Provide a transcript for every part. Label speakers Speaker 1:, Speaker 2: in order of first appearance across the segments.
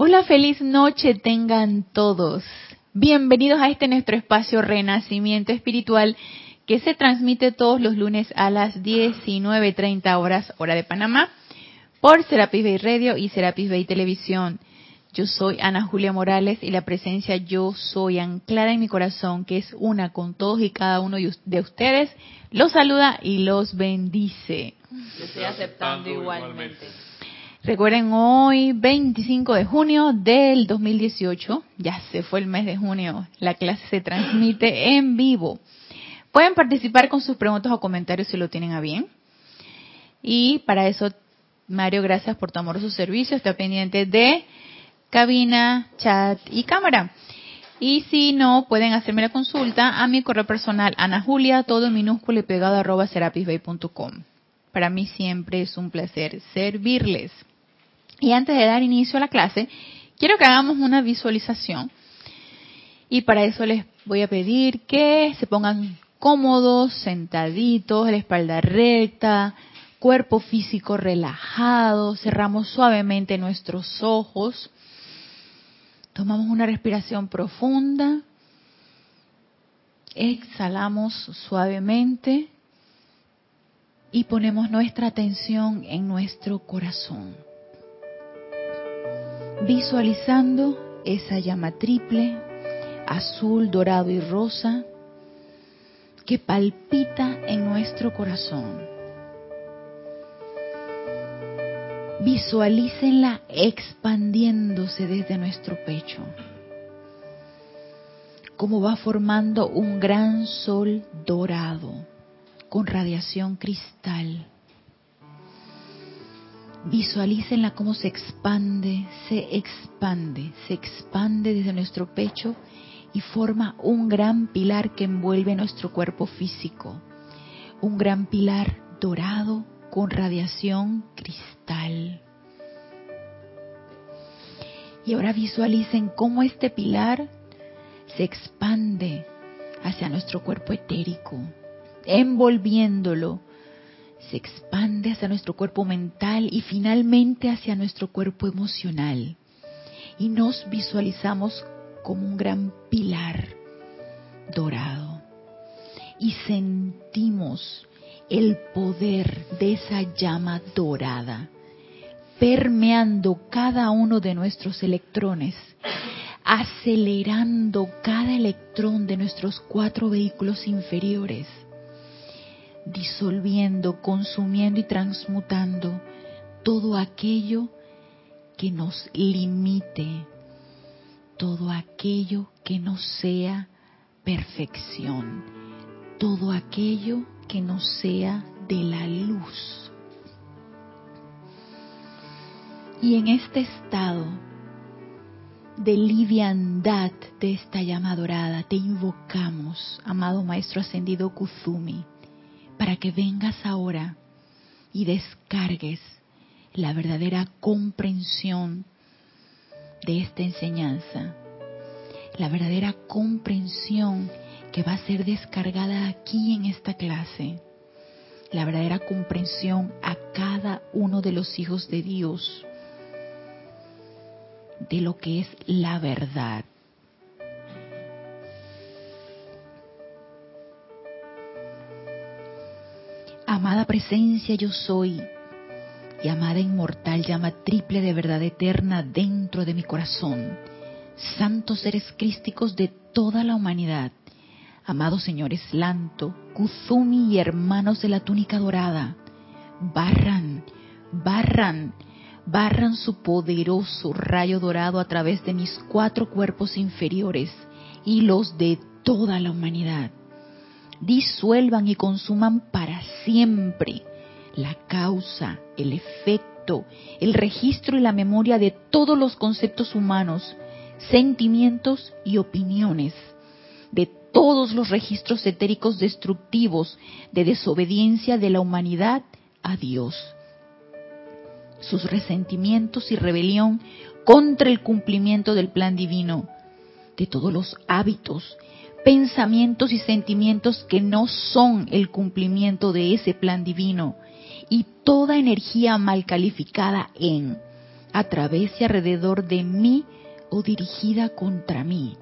Speaker 1: Hola, feliz noche tengan todos. Bienvenidos a este nuestro espacio Renacimiento Espiritual que se transmite todos los lunes a las 19.30 horas hora de Panamá por Serapis Bay Radio y Serapis Bay Televisión. Yo soy Ana Julia Morales y la presencia Yo Soy anclada en mi corazón, que es una con todos y cada uno de ustedes, los saluda y los bendice.
Speaker 2: Yo estoy aceptando igualmente.
Speaker 1: Recuerden, hoy 25 de junio del 2018, ya se fue el mes de junio, la clase se transmite en vivo. Pueden participar con sus preguntas o comentarios si lo tienen a bien. Y para eso, Mario, gracias por tu amoroso servicio. Está pendiente de cabina, chat y cámara. Y si no, pueden hacerme la consulta a mi correo personal, Ana Julia, todo en minúsculo y pegado arroba serapisbay.com. Para mí siempre es un placer servirles. Y antes de dar inicio a la clase, quiero que hagamos una visualización. Y para eso les voy a pedir que se pongan cómodos, sentaditos, la espalda recta, cuerpo físico relajado, cerramos suavemente nuestros ojos, tomamos una respiración profunda, exhalamos suavemente y ponemos nuestra atención en nuestro corazón visualizando esa llama triple, azul, dorado y rosa, que palpita en nuestro corazón. Visualícenla expandiéndose desde nuestro pecho, como va formando un gran sol dorado con radiación cristal Visualícenla cómo se expande, se expande, se expande desde nuestro pecho y forma un gran pilar que envuelve nuestro cuerpo físico. Un gran pilar dorado con radiación cristal. Y ahora visualicen cómo este pilar se expande hacia nuestro cuerpo etérico, envolviéndolo se expande hacia nuestro cuerpo mental y finalmente hacia nuestro cuerpo emocional. Y nos visualizamos como un gran pilar dorado. Y sentimos el poder de esa llama dorada permeando cada uno de nuestros electrones, acelerando cada electrón de nuestros cuatro vehículos inferiores disolviendo, consumiendo y transmutando todo aquello que nos limite, todo aquello que no sea perfección, todo aquello que no sea de la luz. Y en este estado de liviandad de esta llama dorada, te invocamos, amado Maestro Ascendido Kuzumi para que vengas ahora y descargues la verdadera comprensión de esta enseñanza, la verdadera comprensión que va a ser descargada aquí en esta clase, la verdadera comprensión a cada uno de los hijos de Dios de lo que es la verdad. Amada presencia yo soy y amada inmortal llama triple de verdad eterna dentro de mi corazón. Santos seres crísticos de toda la humanidad, amados señores Lanto, Kuzumi y hermanos de la túnica dorada, barran, barran, barran su poderoso rayo dorado a través de mis cuatro cuerpos inferiores y los de toda la humanidad disuelvan y consuman para siempre la causa, el efecto, el registro y la memoria de todos los conceptos humanos, sentimientos y opiniones, de todos los registros etéricos destructivos de desobediencia de la humanidad a Dios, sus resentimientos y rebelión contra el cumplimiento del plan divino, de todos los hábitos pensamientos y sentimientos que no son el cumplimiento de ese plan divino y toda energía mal calificada en a través y alrededor de mí o dirigida contra mí.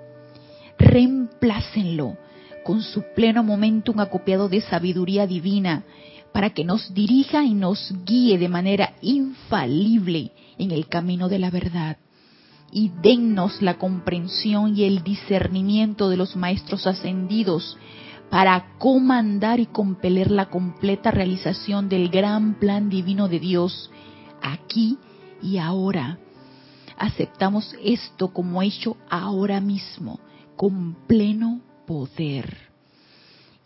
Speaker 1: Reemplácenlo con su pleno momentum acopiado de sabiduría divina para que nos dirija y nos guíe de manera infalible en el camino de la verdad. Y dennos la comprensión y el discernimiento de los maestros ascendidos para comandar y compeler la completa realización del gran plan divino de Dios aquí y ahora. Aceptamos esto como hecho ahora mismo, con pleno poder.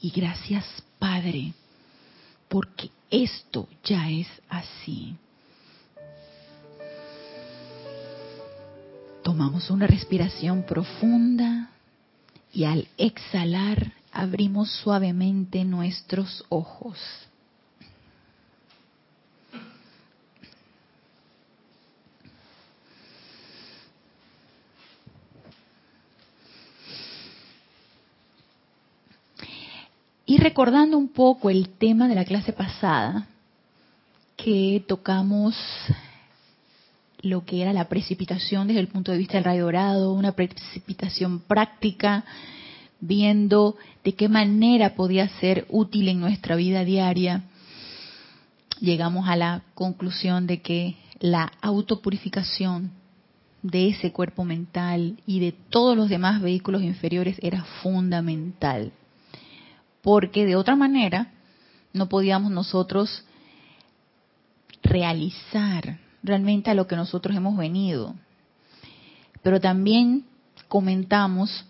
Speaker 1: Y gracias Padre, porque esto ya es así. Tomamos una respiración profunda y al exhalar abrimos suavemente nuestros ojos. Y recordando un poco el tema de la clase pasada, que tocamos lo que era la precipitación desde el punto de vista del rayo dorado, una precipitación práctica, viendo de qué manera podía ser útil en nuestra vida diaria, llegamos a la conclusión de que la autopurificación de ese cuerpo mental y de todos los demás vehículos inferiores era fundamental porque de otra manera no podíamos nosotros realizar realmente a lo que nosotros hemos venido. Pero también comentamos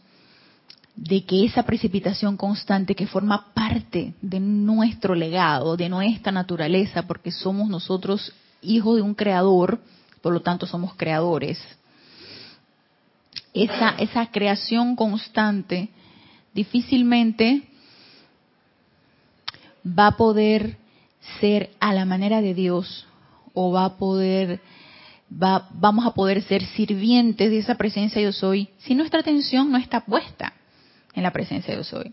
Speaker 1: de que esa precipitación constante que forma parte de nuestro legado, de nuestra naturaleza, porque somos nosotros hijos de un creador, por lo tanto somos creadores. Esa, esa creación constante difícilmente va a poder ser a la manera de Dios o va a poder va, vamos a poder ser sirvientes de esa presencia yo soy si nuestra atención no está puesta en la presencia yo soy.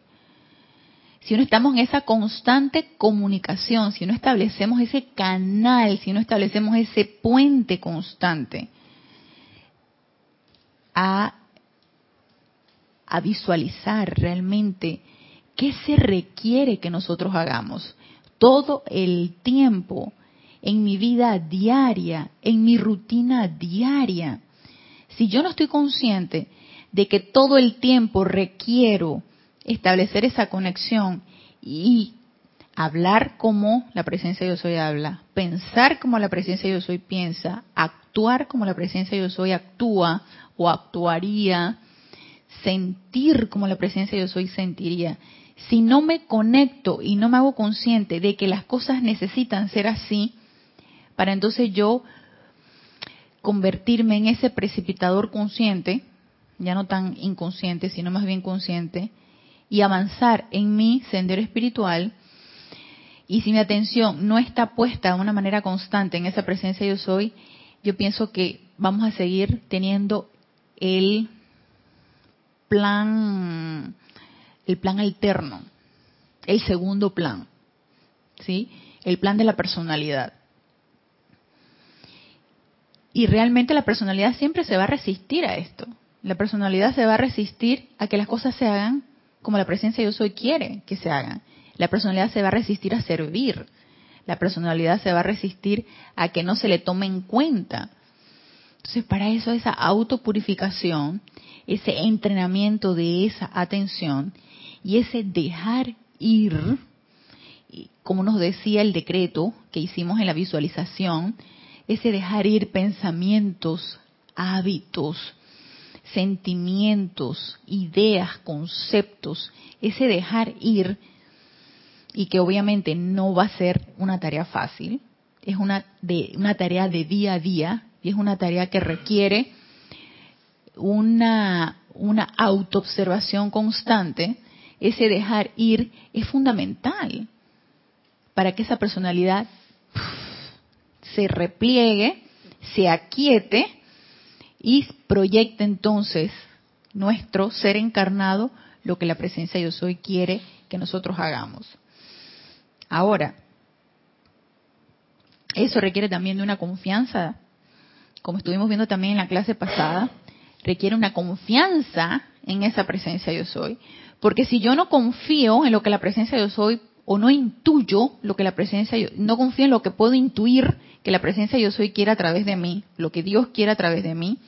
Speaker 1: Si no estamos en esa constante comunicación, si no establecemos ese canal, si no establecemos ese puente constante a, a visualizar realmente ¿Qué se requiere que nosotros hagamos? Todo el tiempo, en mi vida diaria, en mi rutina diaria. Si yo no estoy consciente de que todo el tiempo requiero establecer esa conexión y hablar como la presencia de yo soy habla, pensar como la presencia de yo soy piensa, actuar como la presencia de yo soy actúa o actuaría, sentir como la presencia de yo soy sentiría si no me conecto y no me hago consciente de que las cosas necesitan ser así, para entonces yo convertirme en ese precipitador consciente, ya no tan inconsciente, sino más bien consciente, y avanzar en mi sendero espiritual, y si mi atención no está puesta de una manera constante en esa presencia yo soy, yo pienso que vamos a seguir teniendo el plan el plan alterno, el segundo plan, ¿sí? El plan de la personalidad. Y realmente la personalidad siempre se va a resistir a esto. La personalidad se va a resistir a que las cosas se hagan como la presencia de yo soy quiere que se hagan. La personalidad se va a resistir a servir. La personalidad se va a resistir a que no se le tome en cuenta. Entonces, para eso esa autopurificación, ese entrenamiento de esa atención y ese dejar ir, como nos decía el decreto que hicimos en la visualización, ese dejar ir pensamientos, hábitos, sentimientos, ideas, conceptos, ese dejar ir, y que obviamente no va a ser una tarea fácil, es una, de, una tarea de día a día y es una tarea que requiere una, una autoobservación constante ese dejar ir es fundamental para que esa personalidad se repliegue, se aquiete y proyecte entonces nuestro ser encarnado lo que la presencia yo soy quiere que nosotros hagamos. Ahora, eso requiere también de una confianza como estuvimos viendo también en la clase pasada, requiere una confianza en esa presencia yo soy. Porque si yo no confío en lo que la presencia yo soy, o no intuyo lo que la presencia yo, no confío en lo que puedo intuir que la presencia yo soy quiere a través de mí, lo que Dios quiere a través de mí,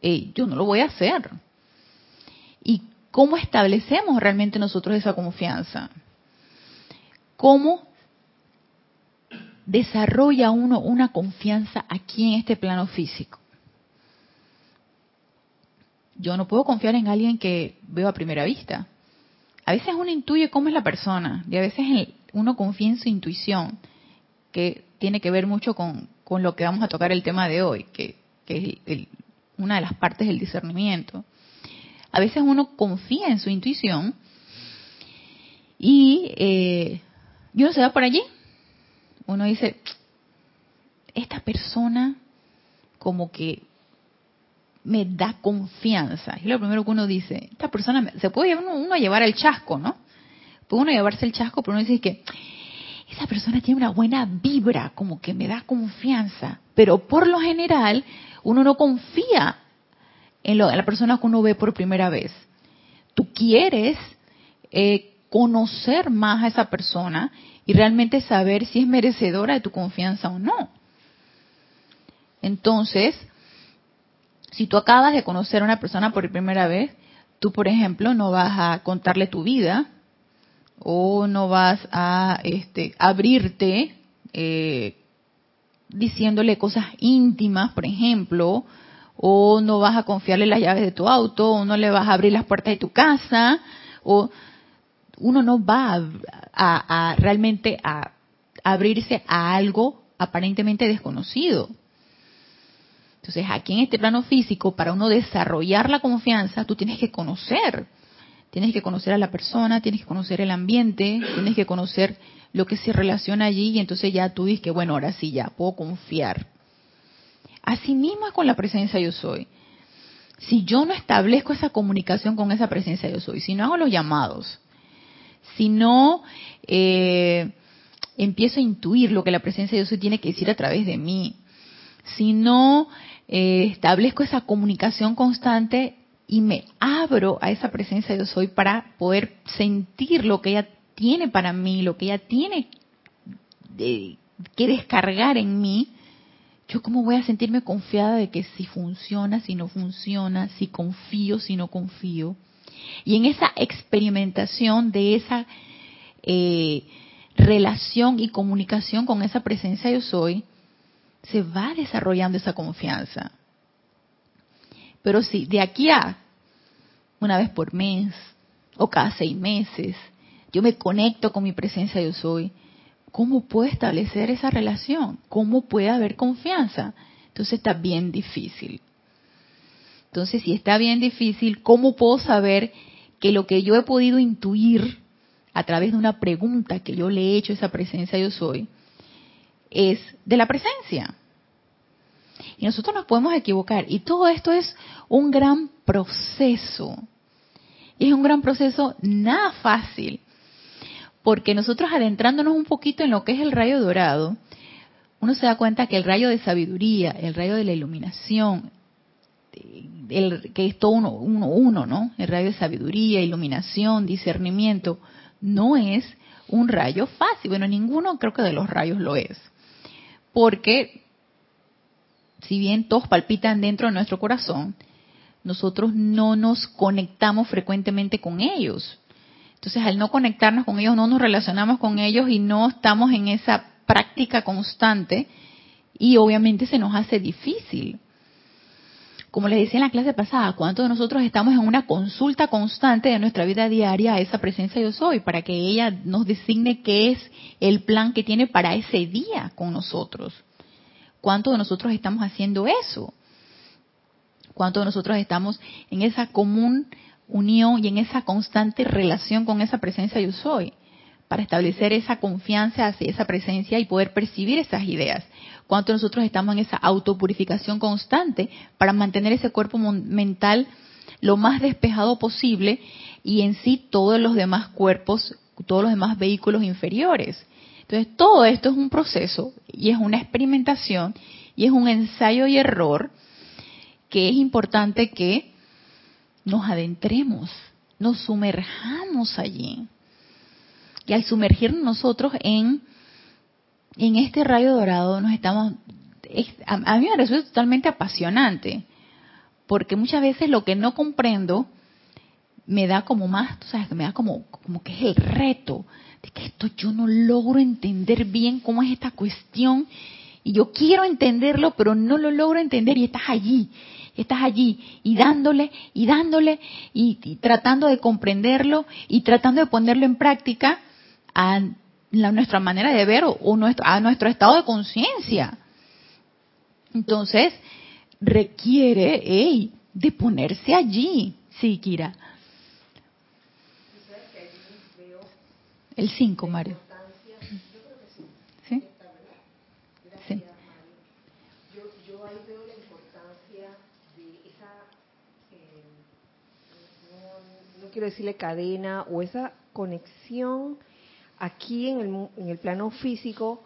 Speaker 1: eh, yo no lo voy a hacer. ¿Y cómo establecemos realmente nosotros esa confianza? ¿Cómo desarrolla uno una confianza aquí en este plano físico? Yo no puedo confiar en alguien que veo a primera vista. A veces uno intuye cómo es la persona y a veces uno confía en su intuición, que tiene que ver mucho con, lo que vamos a tocar el tema de hoy, que, es una de las partes del discernimiento. A veces uno confía en su intuición y eh, uno se va por allí. Uno dice, esta persona como que me da confianza. Y lo primero que uno dice, esta persona, se puede uno, llevar el chasco, ¿no? Puede uno llevarse el chasco, pero uno dice que esa persona tiene una buena vibra, como que me da confianza. Pero por lo general, uno no confía en, lo, la persona que uno ve por primera vez. Tú quieres eh, conocer más a esa persona y realmente saber si es merecedora de tu confianza o no. Entonces, si tú acabas de conocer a una persona por primera vez, tú, por ejemplo, no vas a contarle tu vida o no vas a este, abrirte eh, diciéndole cosas íntimas, por ejemplo, o no vas a confiarle las llaves de tu auto, o no le vas a abrir las puertas de tu casa, o uno no va a realmente a abrirse a algo aparentemente desconocido. Entonces, aquí en este plano físico, para uno desarrollar la confianza, tú tienes que conocer. Tienes que conocer a la persona, tienes que conocer el ambiente, tienes que conocer lo que se relaciona allí y entonces ya tú dices que, bueno, ahora sí ya puedo confiar. Así mismo es con la presencia yo soy. Si yo no establezco esa comunicación con esa presencia yo soy, si no hago los llamados, si no eh, empiezo a intuir lo que la presencia yo soy tiene que decir a través de mí, si no eh, establezco esa comunicación constante y me abro a esa presencia yo soy para poder sentir lo que ella tiene para mí, lo que ella tiene que descargar en mí, yo cómo voy a sentirme confiada de que si funciona, si no funciona, si confío, si no confío. Y en esa experimentación de esa eh, relación y comunicación con esa presencia yo soy, se va desarrollando esa confianza. Pero si de aquí a una vez por mes o cada seis meses yo me conecto con mi presencia yo soy, ¿cómo puedo establecer esa relación? ¿Cómo puede haber confianza? Entonces está bien difícil. Entonces, si está bien difícil, ¿cómo puedo saber que lo que yo he podido intuir a través de una pregunta que yo le he hecho a esa presencia yo soy, es de la presencia. Y nosotros nos podemos equivocar. Y todo esto es un gran proceso. Y es un gran proceso nada fácil. Porque nosotros adentrándonos un poquito en lo que es el rayo dorado, uno se da cuenta que el rayo de sabiduría, el rayo de la iluminación, el, que es todo uno, uno, uno, ¿no? El rayo de sabiduría, iluminación, discernimiento, no es un rayo fácil. Bueno, ninguno creo que de los rayos lo es porque si bien todos palpitan dentro de nuestro corazón, nosotros no nos conectamos frecuentemente con ellos. Entonces, al no conectarnos con ellos, no nos relacionamos con ellos y no estamos en esa práctica constante y obviamente se nos hace difícil. Como les decía en la clase pasada, ¿cuántos de nosotros estamos en una consulta constante de nuestra vida diaria a esa presencia yo soy para que ella nos designe qué es el plan que tiene para ese día con nosotros? ¿Cuántos de nosotros estamos haciendo eso? ¿Cuántos de nosotros estamos en esa común unión y en esa constante relación con esa presencia yo soy? Para establecer esa confianza hacia esa presencia y poder percibir esas ideas. ¿Cuántos nosotros estamos en esa autopurificación constante para mantener ese cuerpo mental lo más despejado posible y en sí todos los demás cuerpos, todos los demás vehículos inferiores? Entonces, todo esto es un proceso y es una experimentación y es un ensayo y error que es importante que nos adentremos, nos sumerjamos allí. Y al sumergirnos nosotros en, en este rayo dorado, nos estamos... a, mí me resulta totalmente apasionante, porque muchas veces lo que no comprendo me da como más, tú sabes, me da como, como que es el reto de que esto yo no logro entender bien cómo es esta cuestión y yo quiero entenderlo, pero no lo logro entender y estás allí, estás allí y dándole y dándole y, tratando de comprenderlo y tratando de ponerlo en práctica a nuestra manera de ver o, nuestro, a nuestro estado de conciencia. Entonces, requiere de ponerse allí. Sí, Kira. El 5, Mario.
Speaker 3: ¿Sí? Sí. Yo, yo ahí veo la importancia de esa, no, quiero decirle cadena, o esa conexión aquí en el, en el plano físico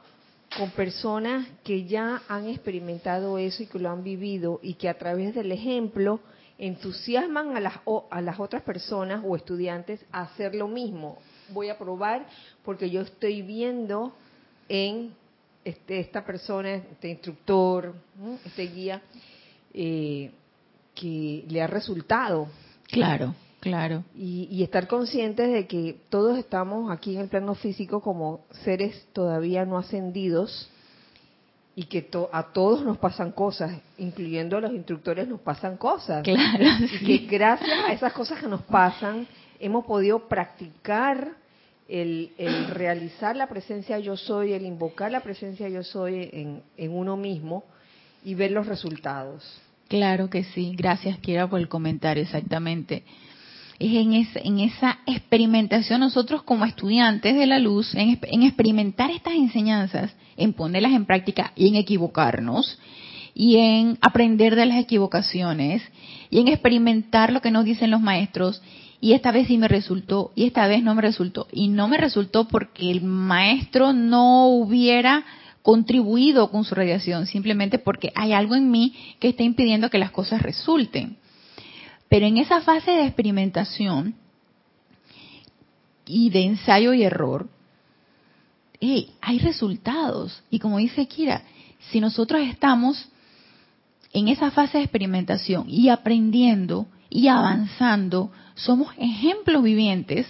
Speaker 3: con personas que ya han experimentado eso y que lo han vivido y que a través del ejemplo entusiasman a las, a las otras personas o estudiantes a hacer lo mismo. Voy a probar porque yo estoy viendo en este, esta persona, este instructor, este guía, eh, que le ha resultado.
Speaker 1: Claro, claro.
Speaker 3: Y, estar conscientes de que todos estamos aquí en el plano físico como seres todavía no ascendidos y que a todos nos pasan cosas, incluyendo a los instructores nos pasan cosas.
Speaker 1: Claro.
Speaker 3: Y que gracias a esas cosas que nos pasan, hemos podido practicar el, realizar la presencia yo soy, el invocar la presencia yo soy en, uno mismo y ver los resultados.
Speaker 1: Claro que sí, gracias Kira por el comentario, exactamente. Es en, en esa experimentación nosotros como estudiantes de la luz, en, en experimentar estas enseñanzas, en ponerlas en práctica y en equivocarnos, y en aprender de las equivocaciones, y en experimentar lo que nos dicen los maestros, y esta vez sí me resultó y esta vez no me resultó. Y no me resultó porque el maestro no hubiera contribuido con su radiación, simplemente porque hay algo en mí que está impidiendo que las cosas resulten. Pero en esa fase de experimentación y de ensayo y error, hay resultados. Y como dice Kira, si nosotros estamos en esa fase de experimentación y aprendiendo y avanzando, somos ejemplos vivientes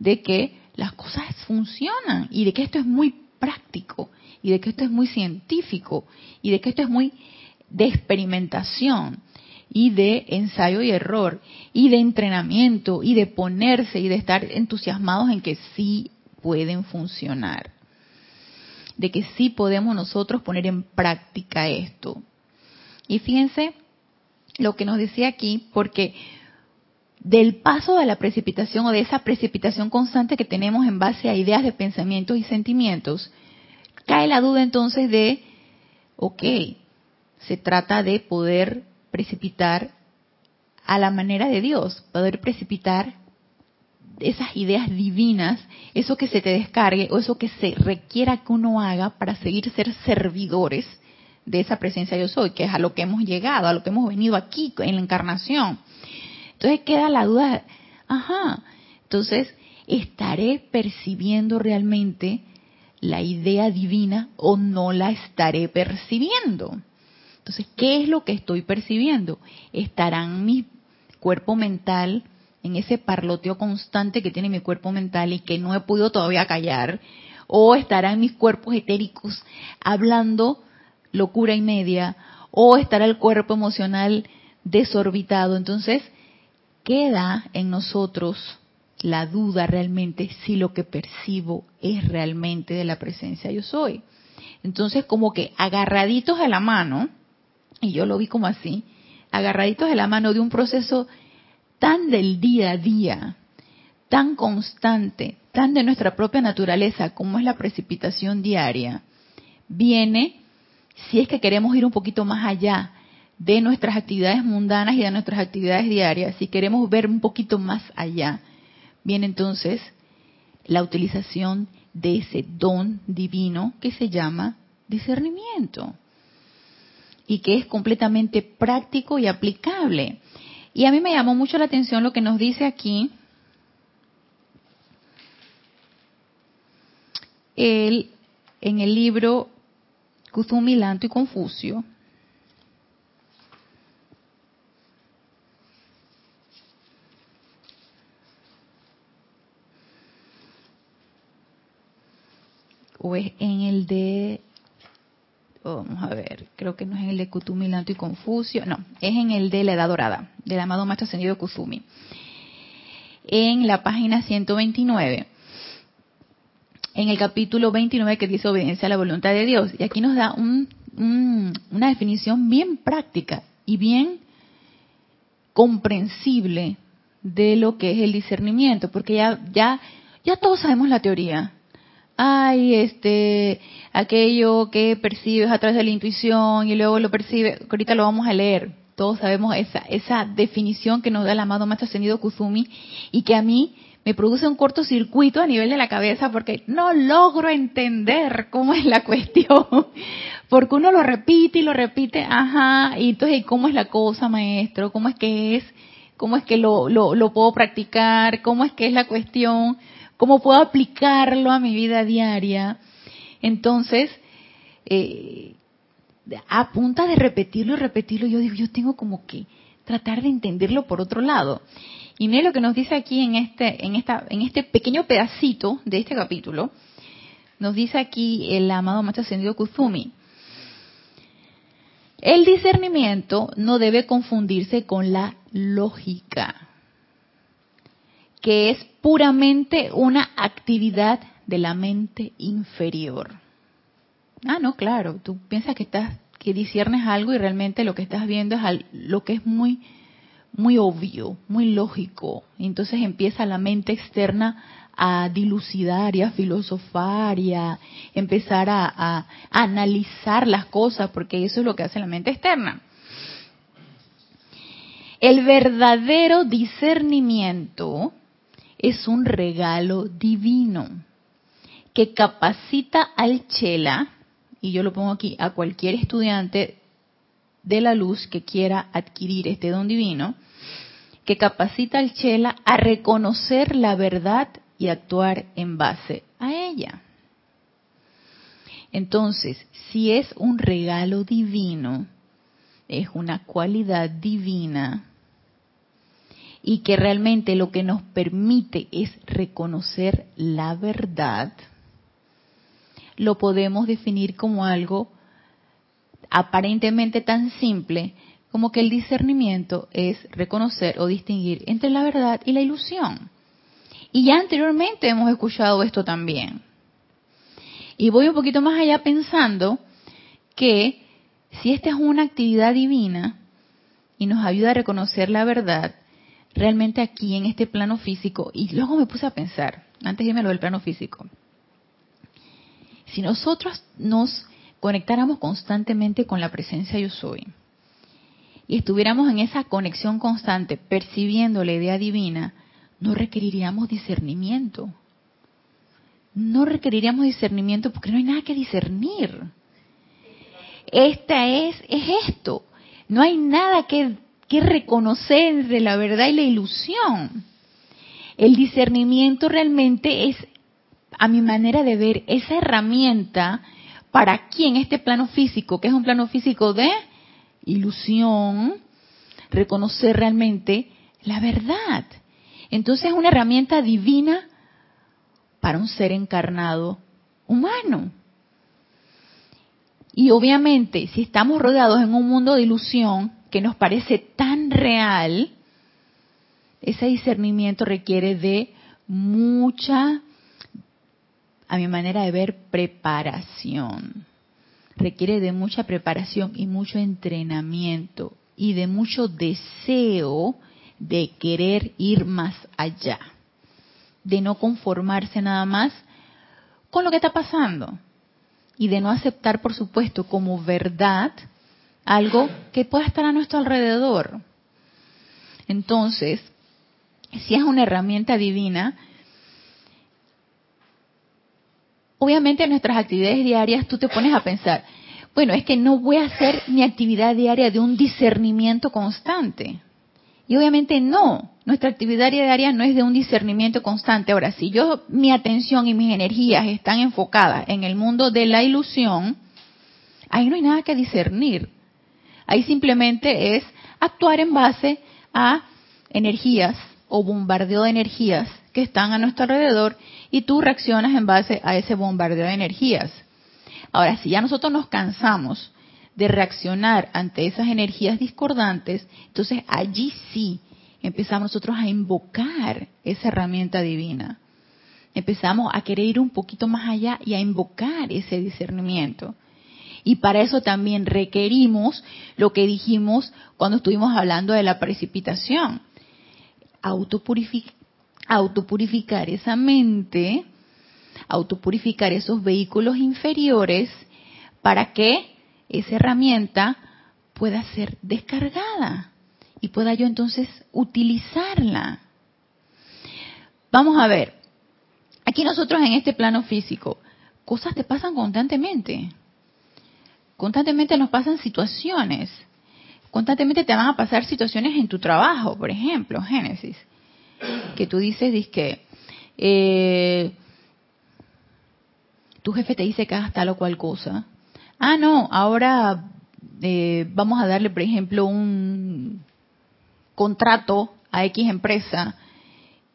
Speaker 1: de que las cosas funcionan y de que esto es muy práctico y de que esto es muy científico y de que esto es muy de experimentación y de ensayo y error y de entrenamiento y de ponerse y de estar entusiasmados en que sí pueden funcionar, de que sí podemos nosotros poner en práctica esto. Y fíjense lo que nos decía aquí, porque del paso de la precipitación o de esa precipitación constante que tenemos en base a ideas de pensamientos y sentimientos, cae la duda entonces de, ok, se trata de poder precipitar a la manera de Dios, poder precipitar esas ideas divinas, eso que se te descargue o eso que se requiera que uno haga para seguir ser servidores de esa presencia yo soy, que es a lo que hemos llegado, a lo que hemos venido aquí en la encarnación. Entonces queda la duda, ajá, entonces, ¿estaré percibiendo realmente la idea divina o no la estaré percibiendo? Entonces, ¿qué es lo que estoy percibiendo? ¿Estarán mi cuerpo mental en ese parloteo constante que tiene mi cuerpo mental y que no he podido todavía callar? ¿O estarán mis cuerpos etéricos hablando locura y media? ¿O estará el cuerpo emocional desorbitado? Entonces, queda en nosotros la duda realmente si lo que percibo es realmente de la presencia yo soy. Entonces, como que agarraditos de la mano, y yo lo vi como así, agarraditos de la mano de un proceso tan del día a día, tan constante, tan de nuestra propia naturaleza como es la precipitación diaria, viene, si es que queremos ir un poquito más allá de nuestras actividades mundanas y de nuestras actividades diarias, si queremos ver un poquito más allá, viene entonces la utilización de ese don divino que se llama discernimiento. Y que es completamente práctico y aplicable. Y a mí me llamó mucho la atención lo que nos dice aquí él en el libro Kuzumi, Lanto y Confucio. O es en el de vamos a ver, creo que no es en el de Kutumi, Lanto y Confucio, no, es en el de la Edad Dorada, del amado Maestro Ascendido Kuzumi. En la página 129, en el capítulo 29 que dice obediencia a la voluntad de Dios. Y aquí nos da una definición bien práctica y bien comprensible de lo que es el discernimiento, porque ya, ya, ya todos sabemos la teoría ay, este, aquello que percibes a través de la intuición y luego lo percibe, ahorita lo vamos a leer. Todos sabemos esa, esa definición que nos da el amado Maestro Ascendido Kuzumi y que a mí me produce un cortocircuito a nivel de la cabeza porque no logro entender cómo es la cuestión. Porque uno lo repite y lo repite, ajá, y entonces, ¿cómo es la cosa, maestro? ¿Cómo es que es? ¿Cómo es que lo, lo, lo puedo practicar? ¿Cómo es que es la cuestión? Cómo puedo aplicarlo a mi vida diaria. Entonces, eh, a punta de repetirlo y repetirlo, yo digo, yo tengo como que tratar de entenderlo por otro lado. Y mire lo que nos dice aquí en este, en esta, en este pequeño pedacito de este capítulo. Nos dice aquí el amado Maestro Ascendido Kuzumi. El discernimiento no debe confundirse con la lógica que es puramente una actividad de la mente inferior. Ah, no, claro, tú piensas que estás que disiernes algo y realmente lo que estás viendo es lo que es muy muy obvio, muy lógico. entonces empieza la mente externa a dilucidar y a filosofar y a empezar a, a analizar las cosas, porque eso es lo que hace la mente externa. El verdadero discernimiento es un regalo divino que capacita al chela, y yo lo pongo aquí, a cualquier estudiante de la luz que quiera adquirir este don divino, que capacita al chela a reconocer la verdad y actuar en base a ella. Entonces, si es un regalo divino, es una cualidad divina, y que realmente lo que nos permite es reconocer la verdad, lo podemos definir como algo aparentemente tan simple como que el discernimiento es reconocer o distinguir entre la verdad y la ilusión. Y ya anteriormente hemos escuchado esto también. Y voy un poquito más allá pensando que si esta es una actividad divina y nos ayuda a reconocer la verdad, realmente aquí en este plano físico, y luego me puse a pensar, antes de lo del plano físico, si nosotros nos conectáramos constantemente con la presencia yo soy, y estuviéramos en esa conexión constante, percibiendo la idea divina, no requeriríamos discernimiento. No requeriríamos discernimiento porque no hay nada que discernir. Esta es, es esto. No hay nada que que reconocer entre la verdad y la ilusión. El discernimiento realmente es, a mi manera de ver, esa herramienta para aquí en este plano físico, que es un plano físico de ilusión, reconocer realmente la verdad. Entonces es una herramienta divina para un ser encarnado humano. Y obviamente, si estamos rodeados en un mundo de ilusión, que nos parece tan real, ese discernimiento requiere de mucha, a mi manera de ver, preparación. Requiere de mucha preparación y mucho entrenamiento y de mucho deseo de querer ir más allá, de no conformarse nada más con lo que está pasando y de no aceptar, por supuesto, como verdad algo que pueda estar a nuestro alrededor. Entonces, si es una herramienta divina, obviamente en nuestras actividades diarias tú te pones a pensar, Bueno, es que no voy a hacer mi actividad diaria de un discernimiento constante. Y obviamente no, nuestra actividad diaria no es de un discernimiento constante. Ahora, si yo, mi atención y mis energías están enfocadas en el mundo de la ilusión, ahí no hay nada que discernir. Ahí simplemente es actuar en base a energías o bombardeo de energías que están a nuestro alrededor y tú reaccionas en base a ese bombardeo de energías. Ahora, si ya nosotros nos cansamos de reaccionar ante esas energías discordantes, entonces allí sí empezamos nosotros a invocar esa herramienta divina. Empezamos a querer ir un poquito más allá y a invocar ese discernimiento. Y para eso también requerimos lo que dijimos cuando estuvimos hablando de la precipitación. Autopurificar, autopurificar esa mente, autopurificar esos vehículos inferiores para que esa herramienta pueda ser descargada y pueda yo entonces utilizarla. Vamos a ver, aquí nosotros en este plano físico, cosas te pasan constantemente. Constantemente nos pasan situaciones. Constantemente te van a pasar situaciones en tu trabajo, por ejemplo, Génesis. Que tú dices, que eh, tu jefe te dice que hagas tal o cual cosa. Ah, no, ahora eh, vamos a darle, por ejemplo, un contrato a X empresa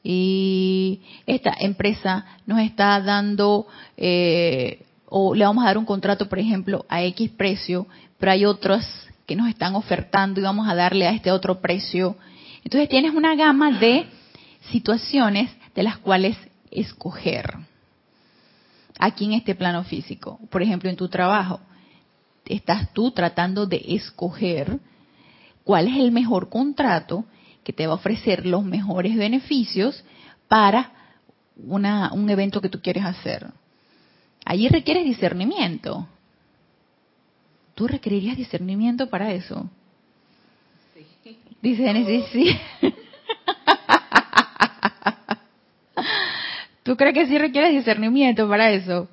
Speaker 1: y esta empresa nos está dando eh, o le vamos a dar un contrato, por ejemplo, a X precio, pero hay otros que nos están ofertando y vamos a darle a este otro precio. Entonces tienes una gama de situaciones de las cuales escoger aquí en este plano físico. Por ejemplo, en tu trabajo, estás tú tratando de escoger cuál es el mejor contrato que te va a ofrecer los mejores beneficios para una, un evento que tú quieres hacer. Allí requieres discernimiento. ¿Tú requerirías discernimiento para eso? Sí. Dice sí. ¿Tú crees que sí requieres discernimiento para eso?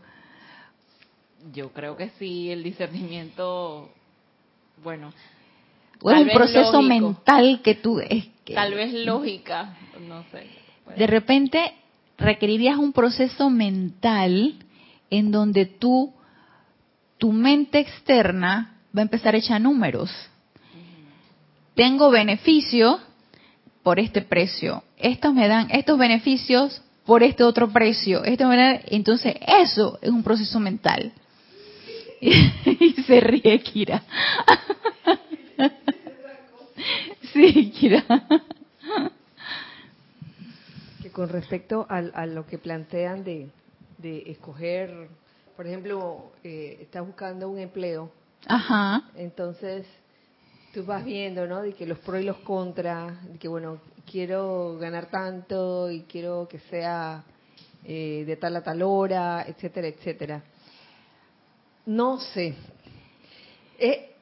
Speaker 2: Yo creo que sí, el discernimiento, bueno.
Speaker 1: O es un proceso mental que tú... Es que,
Speaker 2: tal vez lógica, no sé.
Speaker 1: De repente requerirías un proceso mental en donde tú, tu mente externa va a empezar a echar números. Tengo beneficio por este precio. Estos me dan estos beneficios por este otro precio. Entonces, eso es un proceso mental. y se ríe Kira. sí, Kira.
Speaker 3: Que con respecto a lo que plantean de de escoger, por ejemplo, eh, estás buscando un empleo.
Speaker 1: Ajá.
Speaker 3: Entonces, tú vas viendo, ¿no? De que los pros y los contras, de que, bueno, quiero ganar tanto y quiero que sea eh, de tal a tal hora, etcétera, etcétera. No sé. Eh,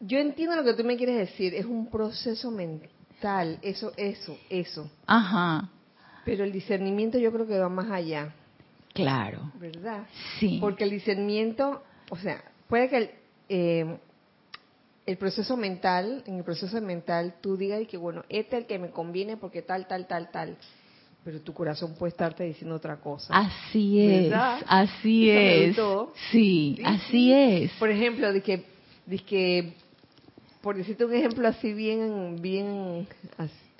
Speaker 3: yo entiendo lo que tú me quieres decir, es un proceso mental, eso, eso, eso.
Speaker 1: Ajá.
Speaker 3: Pero el discernimiento yo creo que va más allá.
Speaker 1: Claro.
Speaker 3: ¿Verdad?
Speaker 1: Sí.
Speaker 3: Porque el discernimiento, o sea, puede que el, eh, el proceso mental, en el proceso mental tú digas que, bueno, este es el que me conviene porque tal, tal, tal, tal. Pero tu corazón puede estarte diciendo otra cosa.
Speaker 1: Así es, así es. Sí, así es.
Speaker 3: Por ejemplo, de que, de que, por decirte un ejemplo así bien, bien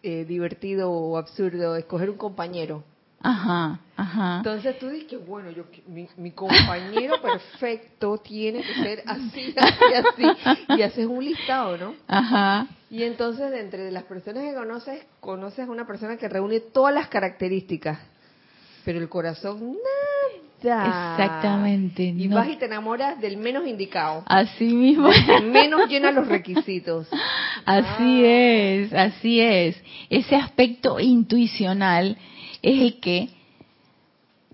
Speaker 3: eh, divertido o absurdo, escoger un compañero.
Speaker 1: Ajá, ajá.
Speaker 3: Entonces tú dices, bueno, yo, mi, compañero perfecto tiene que ser así, así, así. Y haces un listado, ¿no?
Speaker 1: Ajá.
Speaker 3: Y entonces, entre las personas que conoces, conoces a una persona que reúne todas las características. Pero el corazón, nada.
Speaker 1: Exactamente.
Speaker 3: Y vas y te enamoras del menos indicado.
Speaker 1: Así mismo.
Speaker 3: menos llena los requisitos.
Speaker 1: Así ah. es, así es. Ese aspecto intuicional es el que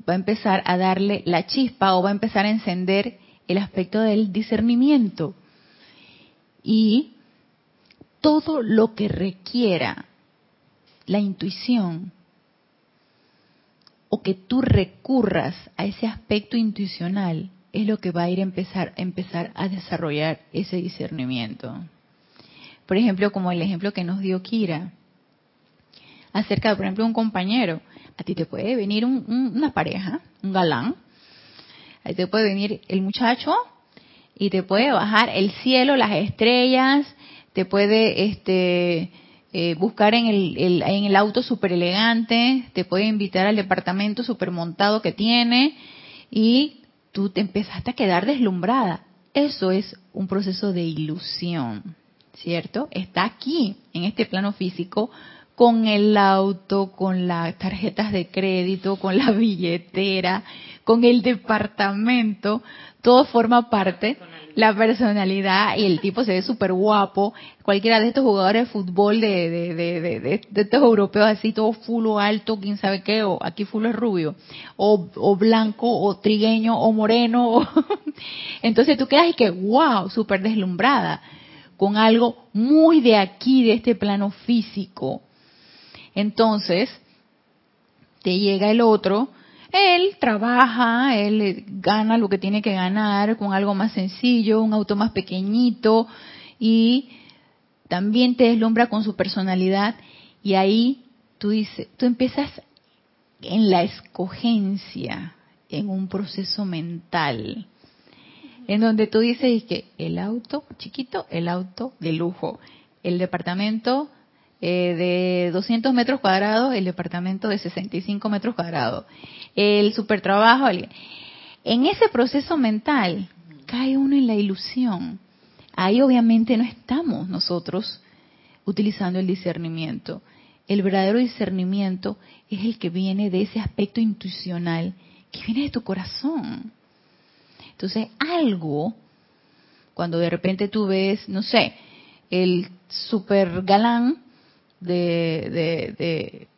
Speaker 1: va a empezar a darle la chispa o va a empezar a encender el aspecto del discernimiento. Y todo lo que requiera la intuición o que tú recurras a ese aspecto intuicional es lo que va a ir a empezar, empezar a desarrollar ese discernimiento. Por ejemplo, como el ejemplo que nos dio Kira, acerca, por ejemplo, un compañero. A ti te puede venir una pareja, un galán, a ti te puede venir el muchacho y te puede bajar el cielo, las estrellas, te puede este eh, buscar en el, en el auto súper elegante, te puede invitar al departamento súper montado que tiene y tú te empezaste a quedar deslumbrada. Eso es un proceso de ilusión, ¿cierto? Está aquí, en este plano físico, con el auto, con las tarjetas de crédito, con la billetera, con el departamento, todo forma parte la personalidad y el tipo se ve súper guapo. Cualquiera de estos jugadores de fútbol de, de, de, de, estos europeos así, todo fulo alto, quién sabe qué, o aquí fulo es rubio, o, o blanco, o trigueño, o moreno. Entonces tú quedas y que, wow, súper deslumbrada, con algo muy de aquí, de este plano físico. Entonces, te llega el otro él trabaja, él gana lo que tiene que ganar con algo más sencillo, un auto más pequeñito y también te deslumbra con su personalidad y ahí tú dices, tú empiezas en la escogencia, en un proceso mental, en donde tú dices que el auto chiquito, el auto de lujo, el departamento eh, de 200 metros cuadrados, el departamento de 65 metros cuadrados, el supertrabajo. En ese proceso mental cae uno en la ilusión. Ahí obviamente no estamos nosotros utilizando el discernimiento. El verdadero discernimiento es el que viene de ese aspecto intuicional, que viene de tu corazón. Entonces, algo, cuando de repente tú ves, no sé, el super galán de, de,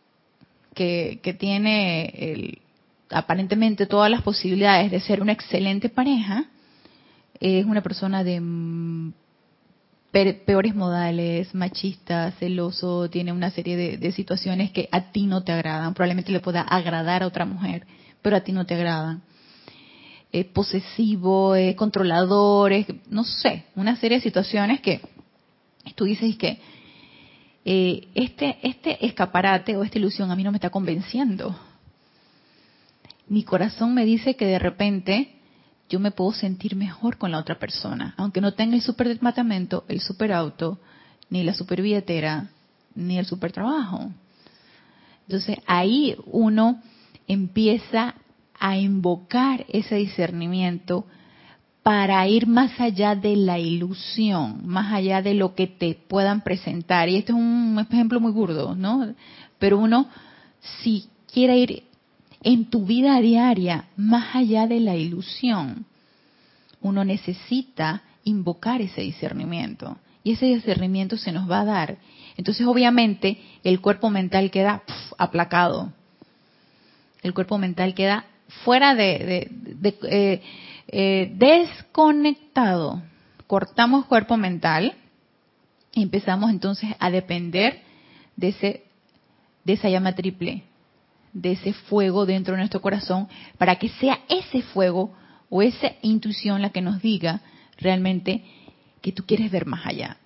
Speaker 1: que, tiene el, aparentemente todas las posibilidades de ser una excelente pareja, es una persona de peores modales, machista, celoso, tiene una serie de, situaciones que a ti no te agradan, probablemente le pueda agradar a otra mujer, pero a ti no te agradan. Es posesivo, es controlador, no sé, una serie de situaciones que tú dices que eh, este, este escaparate o esta ilusión a mí no me está convenciendo mi corazón me dice que de repente yo me puedo sentir mejor con la otra persona, aunque no tenga el super departamento, el super auto, ni la super billetera, ni el super trabajo. Entonces ahí uno empieza a invocar ese discernimiento para ir más allá de la ilusión, más allá de lo que te puedan presentar. Y esto es un ejemplo muy burdo, ¿no? Pero uno, si quiere ir en tu vida diaria, más allá de la ilusión, uno necesita invocar ese discernimiento. Y ese discernimiento se nos va a dar. Entonces, obviamente, el cuerpo mental queda aplacado. El cuerpo mental queda fuera de, eh, eh, desconectado. Cortamos cuerpo mental y empezamos entonces a depender de ese de esa llama triple, de ese fuego dentro de nuestro corazón para que sea ese fuego o esa intuición la que nos diga realmente que tú quieres ver más allá.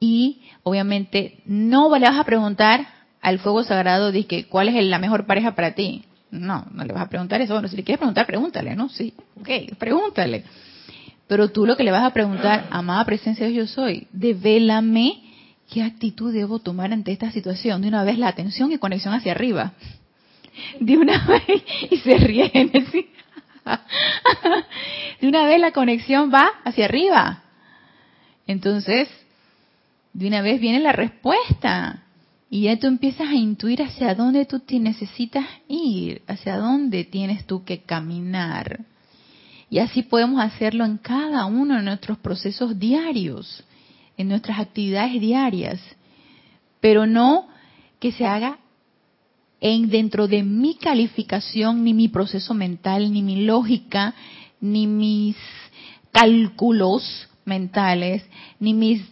Speaker 1: Y obviamente no le vas a preguntar al fuego sagrado que cuál es la mejor pareja para ti. No, no le vas a preguntar eso. Bueno, si le quieres preguntar, pregúntale, ¿no? Sí, ok, pregúntale. Pero tú lo que le vas a preguntar, amada presencia de yo soy, devélame ¿qué actitud debo tomar ante esta situación? De una vez la atención y conexión hacia arriba. De una vez, y se así. De una vez la conexión va hacia arriba. Entonces, de una vez viene la respuesta. Y ya tú empiezas a intuir hacia dónde tú te necesitas ir, hacia dónde tienes tú que caminar. Y así podemos hacerlo en cada uno de nuestros procesos diarios en nuestras actividades diarias, pero no que se haga en dentro de mi calificación, ni mi proceso mental, ni mi lógica, ni mis cálculos mentales, ni mis